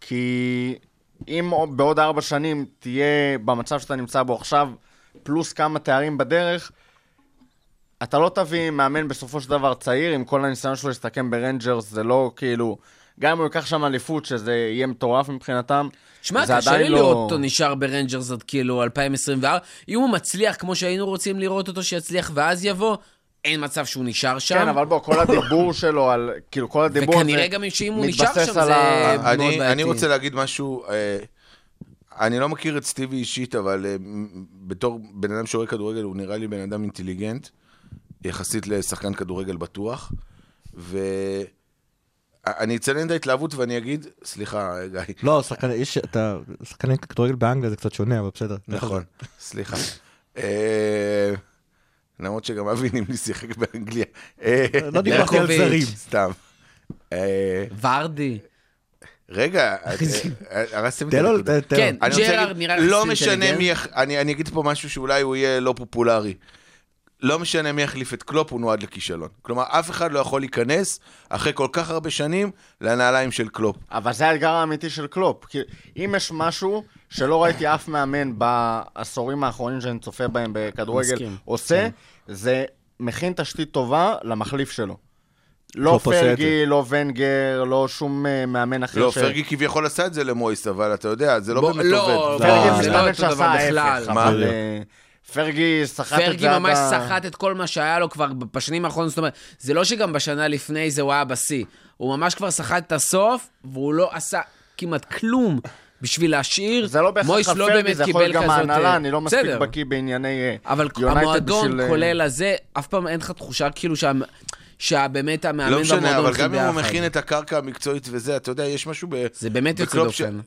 כי אם בעוד ארבע שנים תהיה במצב שאתה נמצא בו עכשיו, פלוס כמה תארים בדרך, אתה לא תביא מאמן בסופו של דבר צעיר, עם כל הניסיון שלו להסתכם ברנג'רס, זה לא כאילו... גם אם הוא ייקח שם אליפות, שזה יהיה מטורף מבחינתם, שמע, קשה לי לא- לראות אותו נשאר ברנג'רס עד כאילו 2024. אם הוא מצליח כמו שהיינו רוצים לראות אותו שיצליח ואז יבוא, אין מצב שהוא נשאר שם. כן, אבל בוא, כל הדיבור שלו על... כאילו, כל הדיבור הזה... וכנראה גם שאם הוא נשאר שם זה ה- מאוד אני, בעייתי. אני רוצה להגיד משהו, אה, אני לא מכיר את סטיבי אישית, אבל אה, בתור בן אדם שרואה כדורגל, הוא נראה לי בן אדם אינטליגנט, יחסית לשחקן כדורגל בטוח, ואני אציין את ההתלהבות ואני אגיד, סליחה, גיא, לא, שחקן, יש, אתה, שחקני כדורגל באנגליה זה קצת שונה, אבל בסדר. נכון, סליחה. אה, למרות שגם אבי נימני שיחק באנגליה. אה, לא דיברתי על. זרים. סתם. אה, ורדי. רגע, אה, אה, הרסתם את תן לו, הנקודה. תן כן, ג'רארד נראה לך לא משנה. מי, אני אגיד פה משהו שאולי הוא יהיה לא פופולרי. לא משנה מי יחליף את קלופ, הוא נועד לכישלון. כלומר, אף אחד לא יכול להיכנס, אחרי כל כך הרבה שנים, לנעליים של קלופ. אבל זה האתגר האמיתי של קלופ. כי אם יש משהו שלא ראיתי אף מאמן בעשורים האחרונים שאני צופה בהם בכדורגל מסכים. עושה, זה מכין תשתית טובה למחליף שלו. לא פרגי, לא ונגר, לא שום אה, מאמן אחר. לא, ש- פרגי כביכול עשה את זה למויס, אבל אתה יודע, זה לא באמת לא, עובד. פרגי לא, זה זה לא אותו דבר בכלל. אבל אה, פרגי סחט את פרגי זה עד ממש סחט את כל מה שהיה לו כבר בשנים האחרונות, זאת אומרת, זה לא שגם בשנה לפני זה הוא היה בשיא, הוא ממש כבר סחט את הסוף, והוא לא עשה כמעט כלום בשביל להשאיר. זה לא בהכרח מויס לא באמת זה יכול להיות גם. ההנהלה, אה, אני לא מספיק בסדר. בקיא בענייני אה, אבל יונייטד המועדון, בשביל, אה, כולל הזה, אף פעם אין לך תחושה כאילו שה- שבאמת המאמן לא משנה, אבל גם אם הוא. מכין את הקרקע המקצועית וזה, אתה יודע, יש משהו ב... זה באמת יוצא דופן.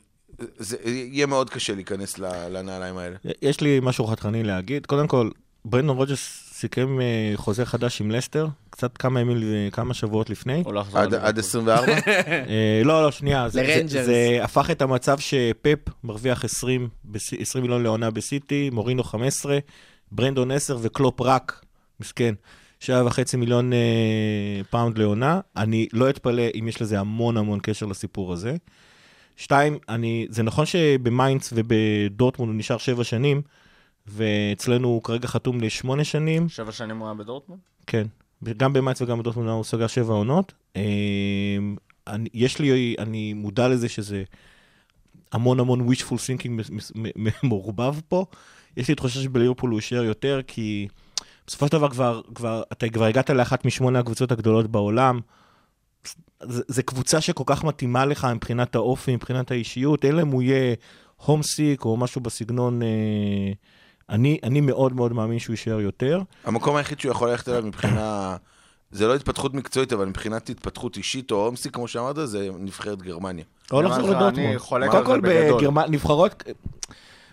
זה יהיה מאוד קשה להיכנס לנעליים האלה. יש לי משהו חתרני להגיד. קודם כל, ברנדון רוג'רס סיכם חוזה חדש עם לסטר, קצת כמה ימים, כמה שבועות לפני. עד- לליברפול. עד 24? אה, לא, לא, שנייה. לרנג'רס. זה הפך את המצב שפפ מרוויח 20 בס- 20 מיליון לעונה בסיטי, מורינו 15, ברנדון 10 וקלופ רק, מסכן, 7.5 מיליון אה, פאונד לעונה. אני לא אתפלא אם יש לזה המון המון קשר לסיפור הזה. שתיים, אני, זה נכון שבמיינץ ובדורטמונד הוא נשאר 7 שנים, ואצלנו הוא כרגע חתום לשמונה שנים. שבע שנים הוא היה בדורטמונד? כן, גם במיינץ וגם בדורטמונד הוא סגר שבע עונות. אמ, אני, יש לי, אני מודע לזה שזה המון המון wishful thinking מעורבב פה. יש לי תחושה שבליברפול הוא יישאר יותר, כי בסופו של דבר כבר, כבר, אתה כבר הגעת לאחת משמונה הקבוצות הגדולות בעולם. זה קבוצה שכל כך מתאימה לך מבחינת האופי, מבחינת האישיות, אלא אם הוא יהיה הומסיק או משהו בסגנון... אה, אני, אני מאוד מאוד מאמין שהוא יישאר יותר. המקום היחיד שהוא יכול ללכת אליו מבחינה... זה לא התפתחות מקצועית, אבל מבחינת התפתחות אישית או עומסי, כמו שאמרת, זה נבחרת גרמניה. או אני לחזור לדורטמונד. אני חולק קודם על זה כל בגדול. בגרמניה, נבחרות, מה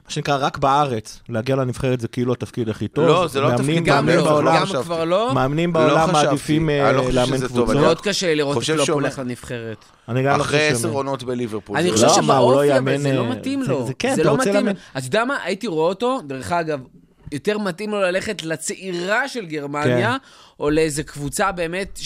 שנקרא, רק בארץ, להגיע לנבחרת זה כאילו התפקיד הכי טוב. לא, זה לא מאמנים- תפקיד, גם לא, בעולם- גם חשבתי. כבר לא. מאמנים לא בעולם. מעדיפים אני אה, לא לאמן קבוצות. אני מאוד קשה לראות את חושב קלופ הולך לנבחרת. אני גם לא חושב אחרי עשר עונות בליברפול. אני זה חושב לא- מה, לא שבאופי, אבל זה לא אה, מתאים זה- לו. זה כן, זה אתה רוצה. לאמן- אז אתה יודע מה? הייתי רואה אותו, דרך אגב, יותר מתאים לו ללכת לצעירה של גרמניה, או לאיזה קבוצה באמת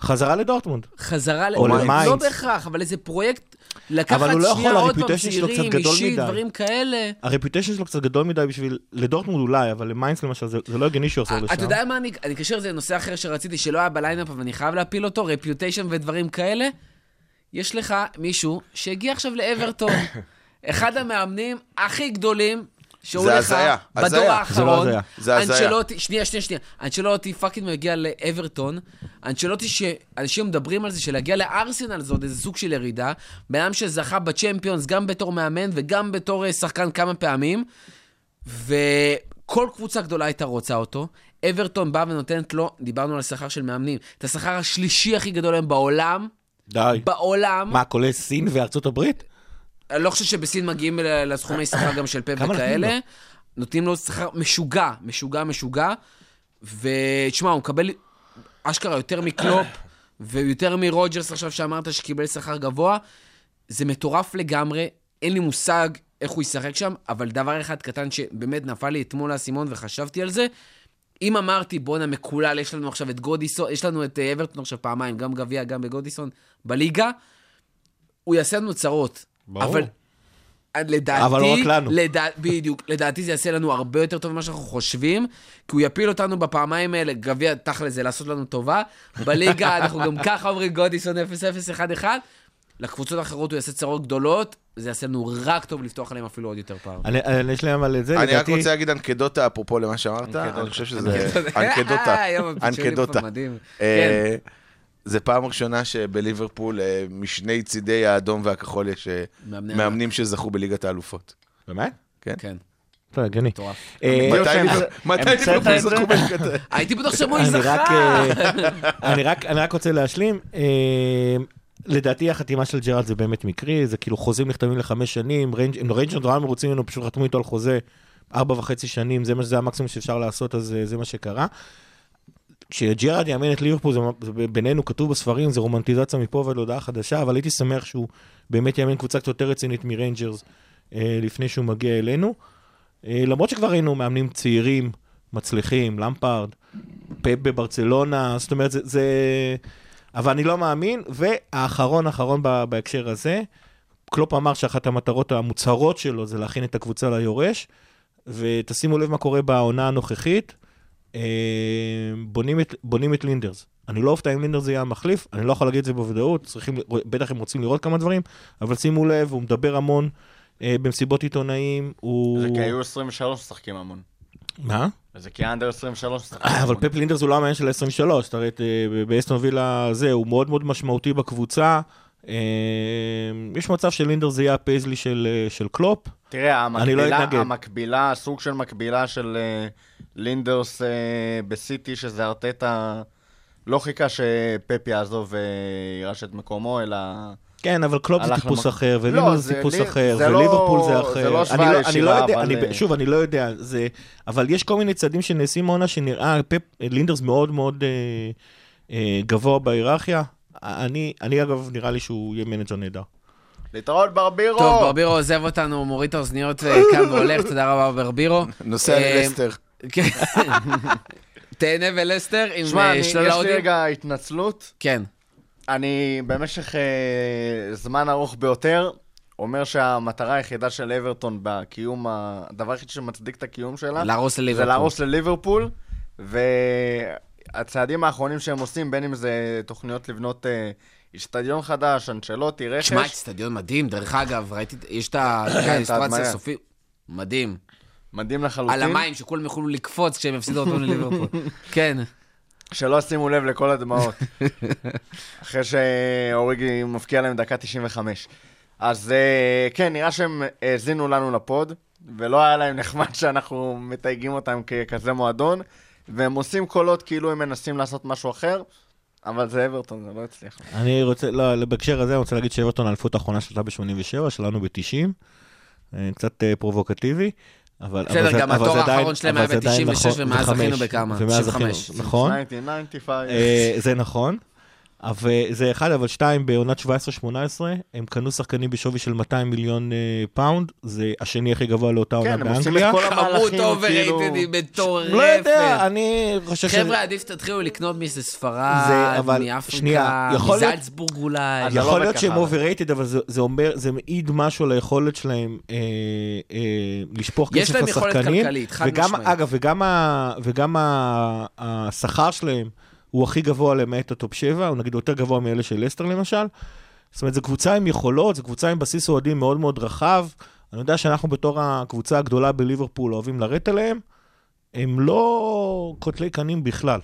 חזרה לדורטמונד. שחזרה... ל- או לא- למיינץ. לא בהכרח, אבל איזה פרויקט לקחת לא שנייה עוד פעם צעירים, אישית. דברים כאלה. ה reputation שלו קצת גדול מדי בשביל, לדורטמונד אולי, אבל למיינץ למשל, זה זה לא הגיוני שהוא יחזור לשם. אתה יודע מה, אני אני אקשר את זה לנושא אחר שרציתי, שלא היה ב lineup, אבל אני חייב להפיל אותו, reputation ודברים כאלה. יש לך מישהו שהגיע עכשיו לאברטון, אחד המאמנים הכי גדולים שהוא זה לך הזיה, בדור הזיה. זה לא האחרון, הזיה. זה הזיה. אנצ'לוטי, שנייה, שנייה, שנייה, אנצ'לוטי fucking מגיע לאברטון, אנצ'לוטי שאנשים מדברים על זה, שלהגיע לארסנל זה עוד איזה סוג של ירידה, בן אדם שזכה בצ'מפיונס גם בתור מאמן וגם בתור אה, שחקן כמה פעמים, וכל קבוצה גדולה הייתה רוצה אותו. אברטון באה ונותנת לו, דיברנו על השכר של מאמנים, את השכר השלישי הכי גדול היום בעולם, די. בעולם. מה, כולל סין וארצות הברית? אני לא חושב שבסין מגיעים לסכומי שכר גם של נותנים וכאלה. לו? נותנים לו שכר משוגע, משוגע, משוגע. ותשמע, הוא מקבל אשכרה יותר מקלופ, ויותר מרוג'רס עכשיו שאמרת שקיבל שכר גבוה. זה מטורף לגמרי, אין לי מושג איך הוא ישחק שם, אבל דבר אחד קטן שבאמת נפל לי אתמול האסימון וחשבתי על זה, אם אמרתי, בואנה מקולל, יש לנו עכשיו את גודיסון, יש לנו את אה, אברטון עכשיו פעמיים, גם גביע, גם בגודיסון, בליגה, הוא יעשה לנו צרות. ברור. אבל לדעתי, אבל לא רק לנו. לדע... בדיוק, לדעתי זה יעשה לנו הרבה יותר טוב ממה שאנחנו חושבים, כי הוא יפיל אותנו בפעמיים האלה, גביע תכל'ס זה לעשות לנו טובה. בליגה אנחנו גם ככה אומרים גודיסון 0-0-1-1, לקבוצות האחרות הוא יעשה צרות גדולות, זה יעשה לנו רק טוב לפתוח עליהם אפילו עוד יותר פעם. אני- אני- יש להם על זה, אני רק לדעתי... רוצה להגיד אנקדוטה, אפרופו למה שאמרת, אני חושב שזה... אנקדוטה. אה, אנקדוטה. זה פעם ראשונה שבליברפול, אה, משני צידי האדום והכחול, יש אה, מאמני מאמנים שזכו בליגת האלופות. באמת? כן, כן, לא, הגיוני. אה, מתי ליברפול? זכו בליגת ה... הייתי בטוח שמוי אני רק, זכה. אני רק- אני רק רוצה להשלים. לדעתי החתימה של ג'רארד זה באמת מקרי, זה כאילו חוזים נכתבים לחמש שנים, ריינג'- אם ריינג'רס נורא מרוצים ממנו, פשוט חתמו איתו על חוזה ארבע וחצי שנים, זה מה שזה המקסימום שאפשר לעשות, אז זה מה שקרה. כשג'רארד יאמן את ליברפול, זה, זה בינינו כתוב בספרים, זה רומנטיזציה מפה ועד להודעה חדשה, אבל הייתי שמח שהוא באמת יאמן קבוצה קצת יותר רצינית מריינג'רס אה, לפני שהוא מגיע אלינו. אה, למרות שכבר ראינו מאמנים צעירים, מצליחים, למפארד, פפ בברצלונה, זאת אומרת, זה, זה... אבל אני לא מאמין, והאחרון האחרון ב- בהקשר הזה, קלופ אמר שאחת המטרות המוצהרות שלו זה להכין את הקבוצה ליורש, ותשימו לב מה קורה בעונה הנוכחית, בונים את, בונים את לינדרס. אני לא אופתע אם לינדרס יהיה המחליף, אני לא יכול להגיד את זה בוודאות, צריכים, בטח הם רוצים לראות כמה דברים, אבל שימו לב, הוא מדבר המון אה, במסיבות עיתונאים, הוא... זה כי היו 23 משחקים המון. מה? זה כי under 23 משחקים אה, אבל. פפ לינדרס הוא לא המאמן של ה-23, תראה, את, אה, באסטון וילה זה, הוא מאוד מאוד משמעותי בקבוצה. אה, יש מצב שלינדרס זה יהיה הפייזלי של, אה, של קלופ. תראה, לא המקבילה, אתנגד. המקבילה, סוג של מקבילה של אה, לינדרס אה, בסיטי, שזה ארטטה, לא חיכה שפפ יעזוב וירש את מקומו, אלא... כן, אבל קלופ זה טיפוס למק- אחר, לא, ולינדרס זה זה טיפוס לי- אחר, זה לא- וליברפול זה זה אחר. לא אני השוואה לא- אני לא יודע, אבל, אני- אה, שוב, אני לא יודע, זה... אבל יש כל מיני צעדים שנעשים מהעונה שנראה, פפ, לינדרס מאוד מאוד אה, אה, גבוה בהיררכיה. אני, אני אגב, נראה לי שהוא יהיה manager נהדר. להתראות ברבירו! טוב, ברבירו עוזב אותנו, מוריד את האוזניות וקם והולך, תודה רבה ברבירו. נוסע אה, ללסטר. כן. תהנה ולסטר עם שמע, אה, אני- יש לי. רגע התנצלות. כן. אני במשך אה, זמן ארוך ביותר אומר שהמטרה היחידה של אברטון בקיום, ה- הדבר היחיד שמצדיק את הקיום שלה, להרוס זה לליברפול. להרוס לליברפול, והצעדים האחרונים שהם עושים, בין אם זה תוכניות לבנות אה, איצטדיון חדש, אנצ'לוטי, רכש, שמע, אצטדיון מדהים, דרך אגב, ראיתי, יש את ה- כן, את האינסטרציה ההדמיה. הסופית. מדהים. מדהים לחלוטין. על המים, שכולם יוכלו לקפוץ כשהם יפסידו אותו לליברפול. כן. שלא שימו לב לכל הדמעות. אחרי שאוריגי מפקיע להם דקה 95. אז אה, כן, נראה שהם האזינו לנו לפוד, ולא היה להם נחמד שאנחנו מתייגים אותם ככזה מועדון, והם עושים קולות כאילו הם מנסים לעשות משהו אחר, אבל זה אברטון, זה לא הצליח. אני רוצה, לא, בהקשר הזה אני רוצה להגיד שאברטון האליפות האחרונה שלתה ב-87, שלנו ב-90. קצת אה, פרובוקטיבי. אבל, בסדר, אבל זה- גם אבל התואר האחרון שלהם אבל היה זה עדיין ב- 96, נכון, ומאז זכינו בכמה? ומאז 95. זכינו, נכון. 1995. אה, זה נכון. אבל זה אחד, אבל שתיים, בעונת 17-18, הם קנו שחקנים בשווי של 200 מיליון אה, פאונד, זה השני הכי גבוה לאותה עונה כן, הם עושים את באנגליה. כל כמות המהלכים, כאילו... overrated ים מטורפת. לא יודע, אני חושב שזה... חבר'ה, עדיף שתתחילו לקנות מאיזה זה, ספרד, אבל, מאפריקה, שנייה, יכול להיות- מזלצבורג אולי. לא יכול להיות שהם overrated, אבל זה, זה אומר, זה מעיד משהו על היכולת שלהם אה, אה, לשפוך יש כסף להם יכולת לשחקנים. כלכלית, חד משמעית. אגב, וגם, השכר שלהם הוא הכי גבוה למעט הטופ 7, הוא נגיד יותר גבוה מאלה של לסטר למשל. זאת אומרת, זו קבוצה עם יכולות, זו קבוצה עם בסיס אוהדים מאוד מאוד רחב. אני יודע שאנחנו בתור הקבוצה הגדולה בליברפול אוהבים לרדת עליהם, הם לא קוטלי קנים בכלל.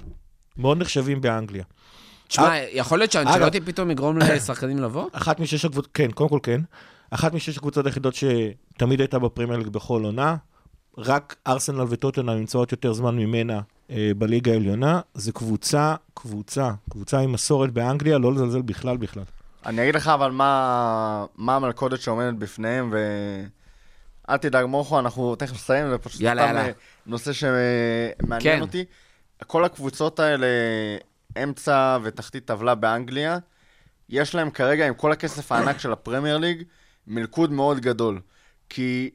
מאוד נחשבים באנגליה. תשמע, יכול להיות שאנצ'לוטי פתאום יגרום לשחקנים לבוא? אחת משש הקבוצות, כן, קודם כל כן. אחת משש הקבוצות היחידות שתמיד הייתה בפרמייר ליג בכל עונה. רק ארסנל וטוטנאם נמצאות יותר זמן ממנה אה, בליגה העליונה. זו קבוצה, קבוצה, קבוצה עם מסורת באנגליה, לא לזלזל בכלל בכלל. אני אגיד לך אבל מה, מה המלכודת שעומדת בפניהם, ואל תדאג מורכו, אנחנו תכף נסיים, זה פשוט יאללה, יאללה. אה, נושא שמעניין כן. אותי. כל הקבוצות האלה, אמצע ותחתית טבלה באנגליה, יש להם כרגע, עם כל הכסף הענק של הפרמייר ליג, מלכוד מאוד גדול. כי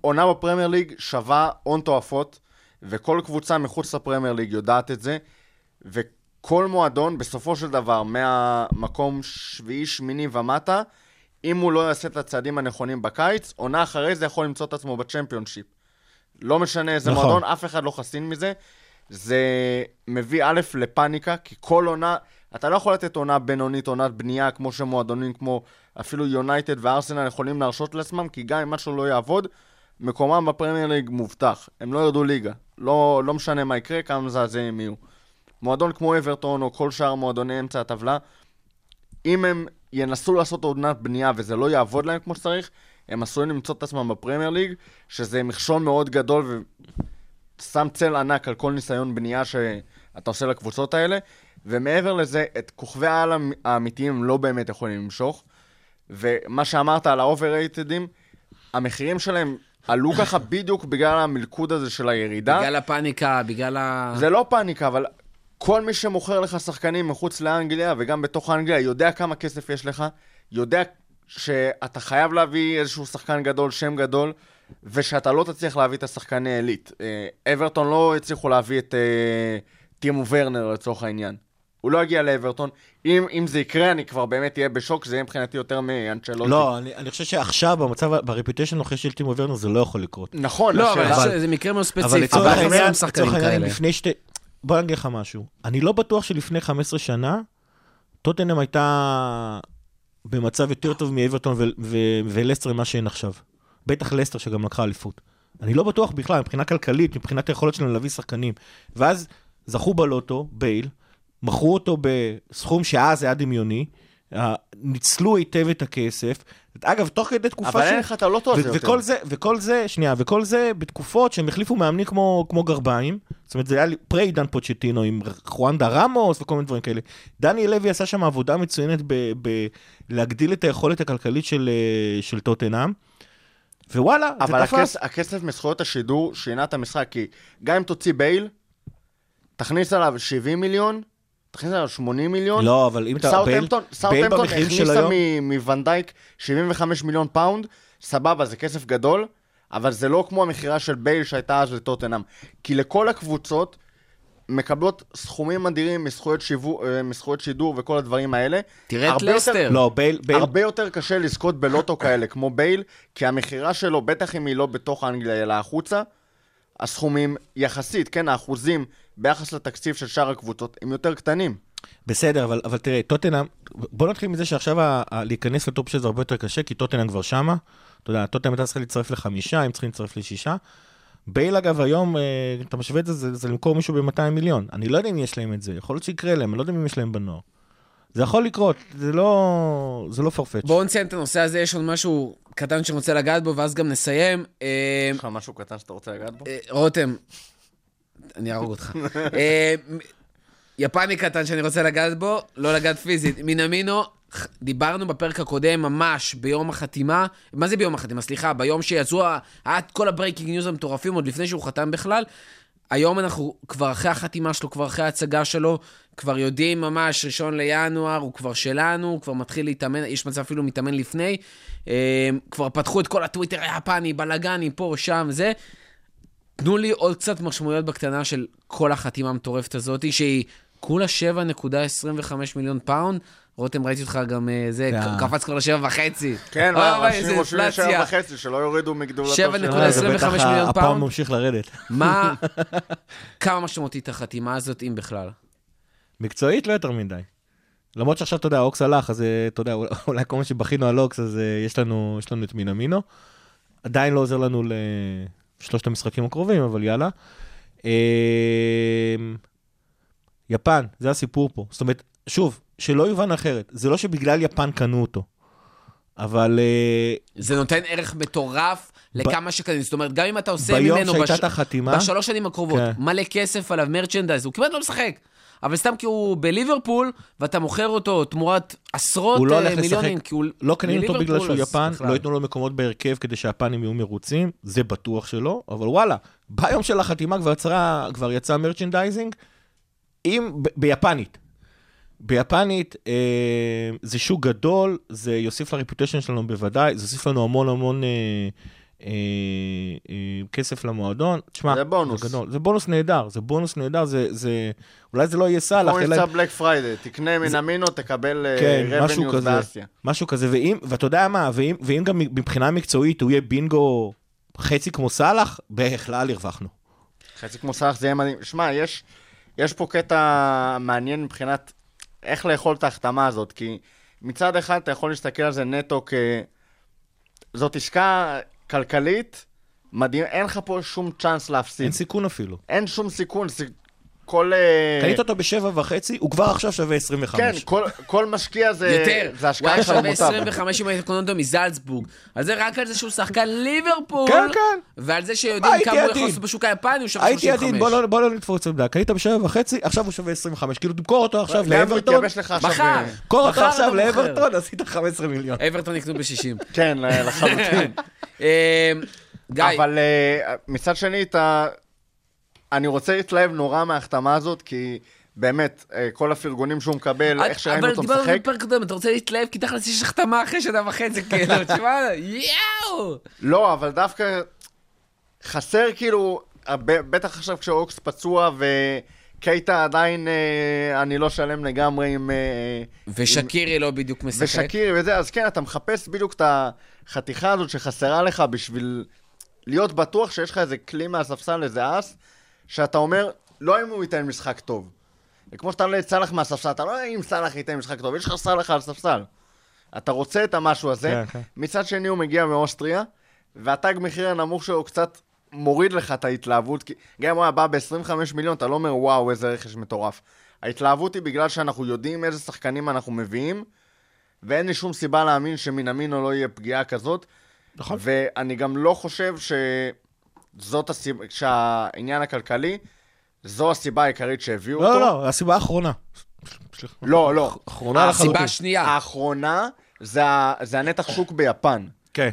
עונה בפרמייר ליג שווה הון תועפות, וכל קבוצה מחוץ לפרמייר ליג יודעת את זה, וכל מועדון, בסופו של דבר, מהמקום שביעי, שמיני ומטה, אם הוא לא יעשה את הצעדים הנכונים בקיץ, עונה אחרי זה יכול למצוא את עצמו בצ'מפיונשיפ. לא משנה איזה נכון. מועדון, אף אחד לא חסין מזה. זה מביא א' לפאניקה, כי כל עונה, אתה לא יכול לתת עונה בינונית, עונת בנייה, כמו שמועדונים כמו אפילו יונייטד וארסנל יכולים להרשות לעצמם, כי גם אם משהו לא יעבוד, מקומם בפרמייר ליג מובטח. הם לא ירדו ליגה. לא, לא משנה מה יקרה, כמה מזעזעים יהיו. מועדון כמו אברטון או כל שאר מועדוני אמצע הטבלה, אם הם ינסו לעשות עונת בנייה וזה לא יעבוד להם כמו שצריך, הם עשויים למצוא את עצמם בפרמייר ליג, שזה מכשול מאוד גדול ושם צל ענק על כל ניסיון בנייה שאתה עושה לקבוצות האלה. ומעבר לזה, את כוכבי העל האמ- האמיתיים לא באמת יכולים למשוך. ומה שאמרת על ה overrated ים, המחירים שלהם עלו ככה בדיוק בגלל המלכוד הזה של הירידה. בגלל הפאניקה, בגלל ה... זה לא פאניקה, אבל כל מי שמוכר לך שחקנים מחוץ לאנגליה וגם בתוך אנגליה יודע כמה כסף יש לך, יודע שאתה חייב להביא איזשהו שחקן גדול, שם גדול, ושאתה לא תצליח להביא את השחקני עילית. אה, אברטון לא הצליחו להביא את אה, טימו ורנר לצורך העניין. הוא לא יגיע לאברטון. אם, אם זה יקרה, אני כבר באמת אהיה בשוק, זה יהיה מבחינתי יותר מאנצ'לוטי. לא, אני, אני חושב שעכשיו, במצב, ברפיוטיישן הנוכחי של טימו ורנר, זה לא יכול לקרות. נכון, לא, אבל השאלה- זה- זה מקרה מאוד אבל ספציפי. לצורך אבל העניין, חסרים לצורך העניין. לפני שתי... בוא אני אגיד לך משהו. אני לא בטוח שלפני 15 שנה, טוטנאם הייתה במצב יותר טוב מאברטון ו- ו- ולסטר ממה שאין עכשיו. בטח לסטר שגם לקחה אליפות. אני לא בטוח בכלל, מבחינה כלכלית, מבחינת היכולת שלנו להביא שחקנים. ואז זכו בלוטו, בייל, מכרו אותו בסכום שאז היה דמיוני, ניצלו היטב את הכסף. אגב, תוך כדי תקופה אבל אין לך את הלוטו הזה ו- יותר. וכל זה, וכל זה, שנייה, וכל זה בתקופות שהם החליפו מאמנים כמו, כמו גרביים. זאת אומרת, זה היה פרה עידן פוצ'טינו עם חואנדה רמוס וכל מיני דברים כאלה. דני לוי עשה שם עבודה מצוינת בלהגדיל את היכולת הכלכלית של, אה, של טוטנאם. ווואלה, זה אבל תפס. הכס, הכסף מזכויות השידור שינה את המשחק, כי גם אם תוציא בייל, תכניס עליו 70 מיליון, תכניס עליו 80 מיליון. לא, אבל אם אתה... סאוטהמפטון, סאוטהמפטון הכניסה מוונדייק 75 מיליון פאונד, סבבה, זה כסף גדול, אבל זה לא כמו המכירה של בייל שהייתה אז לטוטנאם. כי לכל הקבוצות מקבלות סכומים אדירים מזכויות, שיוו, אה, מזכויות שידור וכל הדברים האלה. תראה את יותר- לסטר. לא, בייל... בייל... הרבה יותר קשה לזכות בלוטו כאלה, כמו בייל, כי המכירה שלו, בטח אם היא לא בתוך אנגליה, אלא החוצה, הסכומים יחסית, כן, האחוזים ביחס לתקציב של שאר הקבוצות, הם יותר קטנים. בסדר, אבל, אבל תראה, טוטנאם, בוא נתחיל מזה שעכשיו ה, ה, להיכנס לטופ 6 זה הרבה יותר קשה, כי טוטנאם כבר שמה. אתה יודע, טוטנאם הייתה צריכה להצטרף לחמישה, הם צריכים להצטרף לשישה. בייל, אגב, היום, אה, אתה משווה את זה, זה, זה למכור מישהו ב-200 מיליון. אני לא יודע אם יש להם את זה, יכול להיות שיקרה להם, אני לא יודע אם יש להם בנוער. זה יכול לקרות, זה לא, זה לא farfetch. בואו נסיים את הנושא הזה, יש עוד משהו קטן שאני רוצה לגעת בו, ואז גם נסיים. אה, יש לך משהו קטן שאתה רוצה לגעת בו? אה, רותם, אני אהרוג אותך. אה, יפני קטן שאני רוצה לגעת בו, לא לגעת פיזית. מינמינו, דיברנו בפרק הקודם, ממש ביום החתימה, מה זה ביום החתימה? סליחה, ביום שיצאו, את כל ה breaking news המטורפים, עוד לפני שהוא חתם בכלל. היום אנחנו כבר אחרי החתימה שלו, כבר אחרי ההצגה שלו, כבר יודעים ממש, ראשון לינואר, הוא כבר שלנו, הוא כבר מתחיל להתאמן, יש מצב אפילו מתאמן לפני. אה, כבר פתחו את כל הטוויטר היפני, בלאגני, פה, שם, זה. תנו לי עוד קצת משמעויות בקטנה של כל החתימה המטורפת הזאת, שהיא כולה 7.25 מיליון פאונד. רותם, ראיתי אותך גם, אה, זה, אה. קפץ כבר לשבע וחצי. כן, מה, איזה אנשים רושמים אינפלציה. שבע וחצי, שלא יורידו מגדולתו של... נקודה אה, זה 25 בטח מיליון פאונד. ממשיך לרדת. מה, כמה משמעותית החתימה הזאת, אם בכלל? מקצועית לא יותר מדי. למרות שעכשיו, אתה יודע, האוקס הלך, אז אה, אתה יודע, אולי- כל מה שבכינו על אוקס, אז יש לנו, יש לנו את מינמינו. עדיין לא עוזר לנו לשלושת המשחקים הקרובים, אבל יאללה. אה, יפן, זה הסיפור פה. זאת אומרת, שוב, שלא יובן אחרת, זה לא שבגלל יפן קנו אותו, אבל אה, זה נותן ערך מטורף לכמה שקנים. זאת אומרת, גם אם אתה עושה ביום ממנו שהייתה בש- את החתימה, בשלוש שנים הקרובות כן. מלא כסף עליו מרצ'נדייז, הוא כמעט לא משחק. אבל סתם כי הוא בליברפול, ואתה מוכר אותו תמורת עשרות הוא לא אה, הולך מיליונים, לשחק. כי הוא לא קנינו אותו בגלל שהוא יפן, בכלל. לא ייתנו לו מקומות בהרכב כדי שהיפנים יהיו מרוצים, זה בטוח שלא, אבל וואלה, ביום של החתימה כבר יצא, כבר יצא merchandising, עם, ב, ביפנית. ביפנית אה, זה שוק גדול, זה יוסיף ל reputation שלנו בוודאי, זה יוסיף לנו המון המון אה, כסף למועדון. תשמע, זה בונוס. זה, גדול, זה בונוס נהדר, זה בונוס נהדר, זה, זה, אולי זה לא יהיה סאלח, כמו. מבצע בלק פריידי, תקנה מן המינו, תקבל כן, משהו רבניוס. באסיה. משהו כזה, ואם, ואתה יודע מה, ואם, ואם גם מבחינה מקצועית הוא יהיה בינגו חצי כמו סאלח, בכלל הרווחנו. חצי כמו סאלח זה יהיה מדהים. שמע, יש, יש פה קטע מעניין מבחינת איך לאכול את ההחתמה הזאת, כי מצד אחד אתה יכול להסתכל על זה נטו כ... זאת עסקה כלכלית מדהים, אין לך פה שום צ'אנס להפסיד. אין סיכון אפילו. אין שום סיכון, כל... אה, קנית אותו בשבע וחצי, הוא כבר עכשיו שווה 25. כן, כל, כל משקיע זה, יותר. זה הוא השקעה היה של שווה המוטב. 25 אם היית קונה אותו מזלצבורג. אז זה רק על זה שהוא שחקן ליברפול. כן, כן. ועל זה שיודעים הייתי כמה הוא יכול. לעשות בשוק היפני, הוא שווה הייתי 35. עדין, בוא לא, בוא לא נתפוץ עמדה. קנית בשבע וחצי, עכשיו הוא שווה 25. כאילו, תמכור אותו עכשיו הוא לאברטון. מחר. אה, תמכור אותו מחר עכשיו. לאברטון, עשית 15 מיליון. אברטון יקנו ב-60. כן, לחלוטין. גיא, אבל אה, מצד שני, אתה... אני רוצה להתלהב נורא מההחתמה הזאת, כי באמת, אה, כל הפרגונים שהוא מקבל, איך שראינו אותו אבל דיברנו משחק, בפרק קודם, אתה רוצה להתלהב, כי תכלס יש החתמה אחרי שנה וחצי, כאילו, תשמע, יואו! לא, אבל דווקא חסר כאילו, הב- בטח עכשיו כשאוקס פצוע וקייטה עדיין, אה, אני לא שלם לגמרי עם... אה, ושקירי לא בדיוק משחק. ושקירי וזה, אז כן, אתה מחפש בדיוק את החתיכה הזאת שחסרה לך בשביל להיות בטוח שיש לך איזה כלי מהספסל, איזה אס, שאתה אומר, לא אם הוא ייתן משחק טוב. כמו שאתה עולה את סאלח מהספסל, אתה לא אם סאלח ייתן משחק טוב, יש לך סאלח על הספסל. אתה רוצה את המשהו הזה. כן, כן. מצד שני הוא מגיע מאוסטריה, והתג מחיר הנמוך שלו קצת מוריד לך את ההתלהבות, כי גם אם הוא היה בא ב-25 מיליון, אתה לא אומר וואו, איזה רכש מטורף. ההתלהבות היא בגלל שאנחנו יודעים איזה שחקנים אנחנו מביאים, ואין לי שום סיבה להאמין שמינמינו לא יהיה פגיעה כזאת. נכון. ואני גם לא חושב שזאת הסיבה, שהעניין הכלכלי, זו הסיבה העיקרית שהביאו אותו. לא, לא, הסיבה האחרונה. לא, לא. אחרונה לחלוטין. הסיבה השנייה. האחרונה זה, זה הנתח שוק ביפן. כן.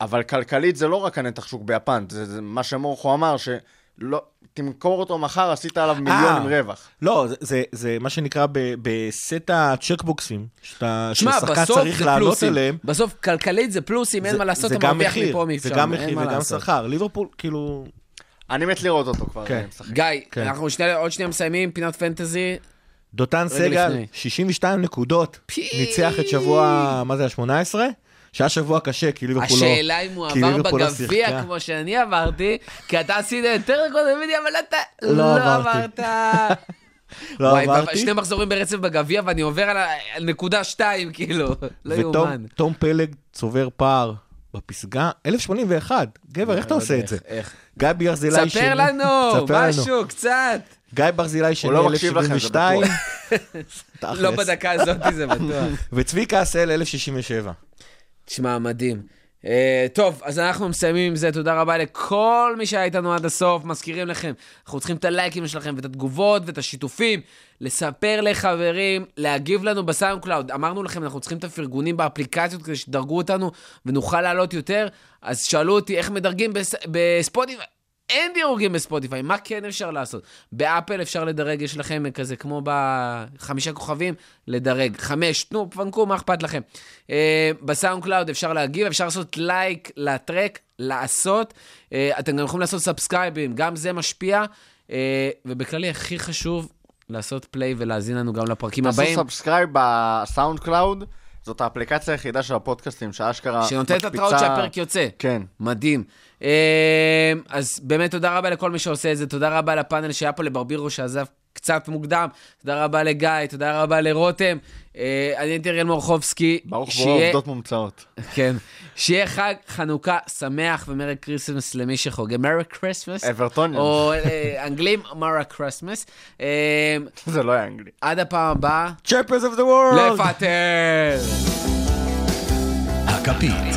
אבל כלכלית זה לא רק הנתח שוק ביפן, זה, זה מה שמורכו אמר, שלא, תמכור אותו מחר, עשית עליו אה. רווח. לא, זה, זה, זה מה שנקרא ב- בסט הצ'קבוקסים, שאתה, ששחקן צריך זה לעלות. עליהם. בסוף, כלכלית זה פלוסים, אין מה לעשות, זה אתה גם מרוויח מפה משם. זה גם מחיר וגם. שכר. ליברפול, כאילו... אני מת לראות אותו כבר כן. גיא, כן. אנחנו שנייה- עוד שנייה מסיימים, פינת פנטזי. דותן סגל, לפני. 62 נקודות, פי. ניצח את שבוע, מה זה, ה-18? שהיה שבוע קשה, כי ליברפול לא... השאלה אם הוא עבר לא בגביע. כמו שאני עברתי, כי אתה עשית יותר נקודות ממני, אבל אתה לא לא. עברת. לא וואי, עברתי. שני מחזורים ברצף בגביע, ואני עובר על נקודה שתיים, כאילו. לא ותום יאומן. תום פלג צובר פער בפסגה, 1081. גבר, איך אתה עושה את זה? איך? גיא ברזילי שני... ספר לנו. משהו, קצת. גיא ברזילי שני, לא מקשיב לכם, זה 1072. תכלס. לא בדקה הזאת, זה בטוח. וצביקה עשל, 1067. תשמע, מדהים. אה, טוב, אז אנחנו מסיימים עם זה. תודה רבה לכל מי שהיה איתנו עד הסוף. מזכירים לכם, אנחנו צריכים את הלייקים שלכם ואת התגובות ואת השיתופים. לספר לחברים, להגיב לנו בסאונד קלאוד. אמרנו לכם, אנחנו צריכים את הפרגונים באפליקציות כדי שתדרגו אותנו ונוכל לעלות יותר. אז שאלו אותי איך מדרגים בס... בספוטיפיי. אין דירוגים בספוטיפיי, מה כן אפשר לעשות? באפל אפשר לדרג, יש לכם כזה כמו בחמישה כוכבים, לדרג. חמש, תנו, פנקו, מה אכפת לכם? אה, בסאונד קלאוד אפשר להגיב, אפשר לעשות לייק ל track, לעשות. אה, אתם גם יכולים לעשות subscribe ים, גם זה משפיע. אה, ובכללי, הכי חשוב, לעשות play ולהאזין לנו גם לפרקים תעשו הבאים. subscribe בסאונד קלאוד, זאת האפליקציה היחידה של הפודקאסטים, שאשכרה שנותנת התראות שהפרק יוצא. כן. מדהים. אה, אז באמת תודה רבה לכל מי שעושה את זה, תודה רבה לפאנל שהיה פה לברבירו שעזב קצת מוקדם. תודה רבה לגיא, תודה רבה לרותם. אה, אני הייתי אריאל מורחובסקי. ברוך בואו עובדות מומצאות. כן. שיהיה חג חנוכה שמח ו Merry Christmas למי שחוגג. Merry Christmas. Evertonian. או אה, אנגלים, Merry Christmas. אה, זה לא היה אנגלי. עד הפעם הבאה, champions of the world! לפטר! הכפית.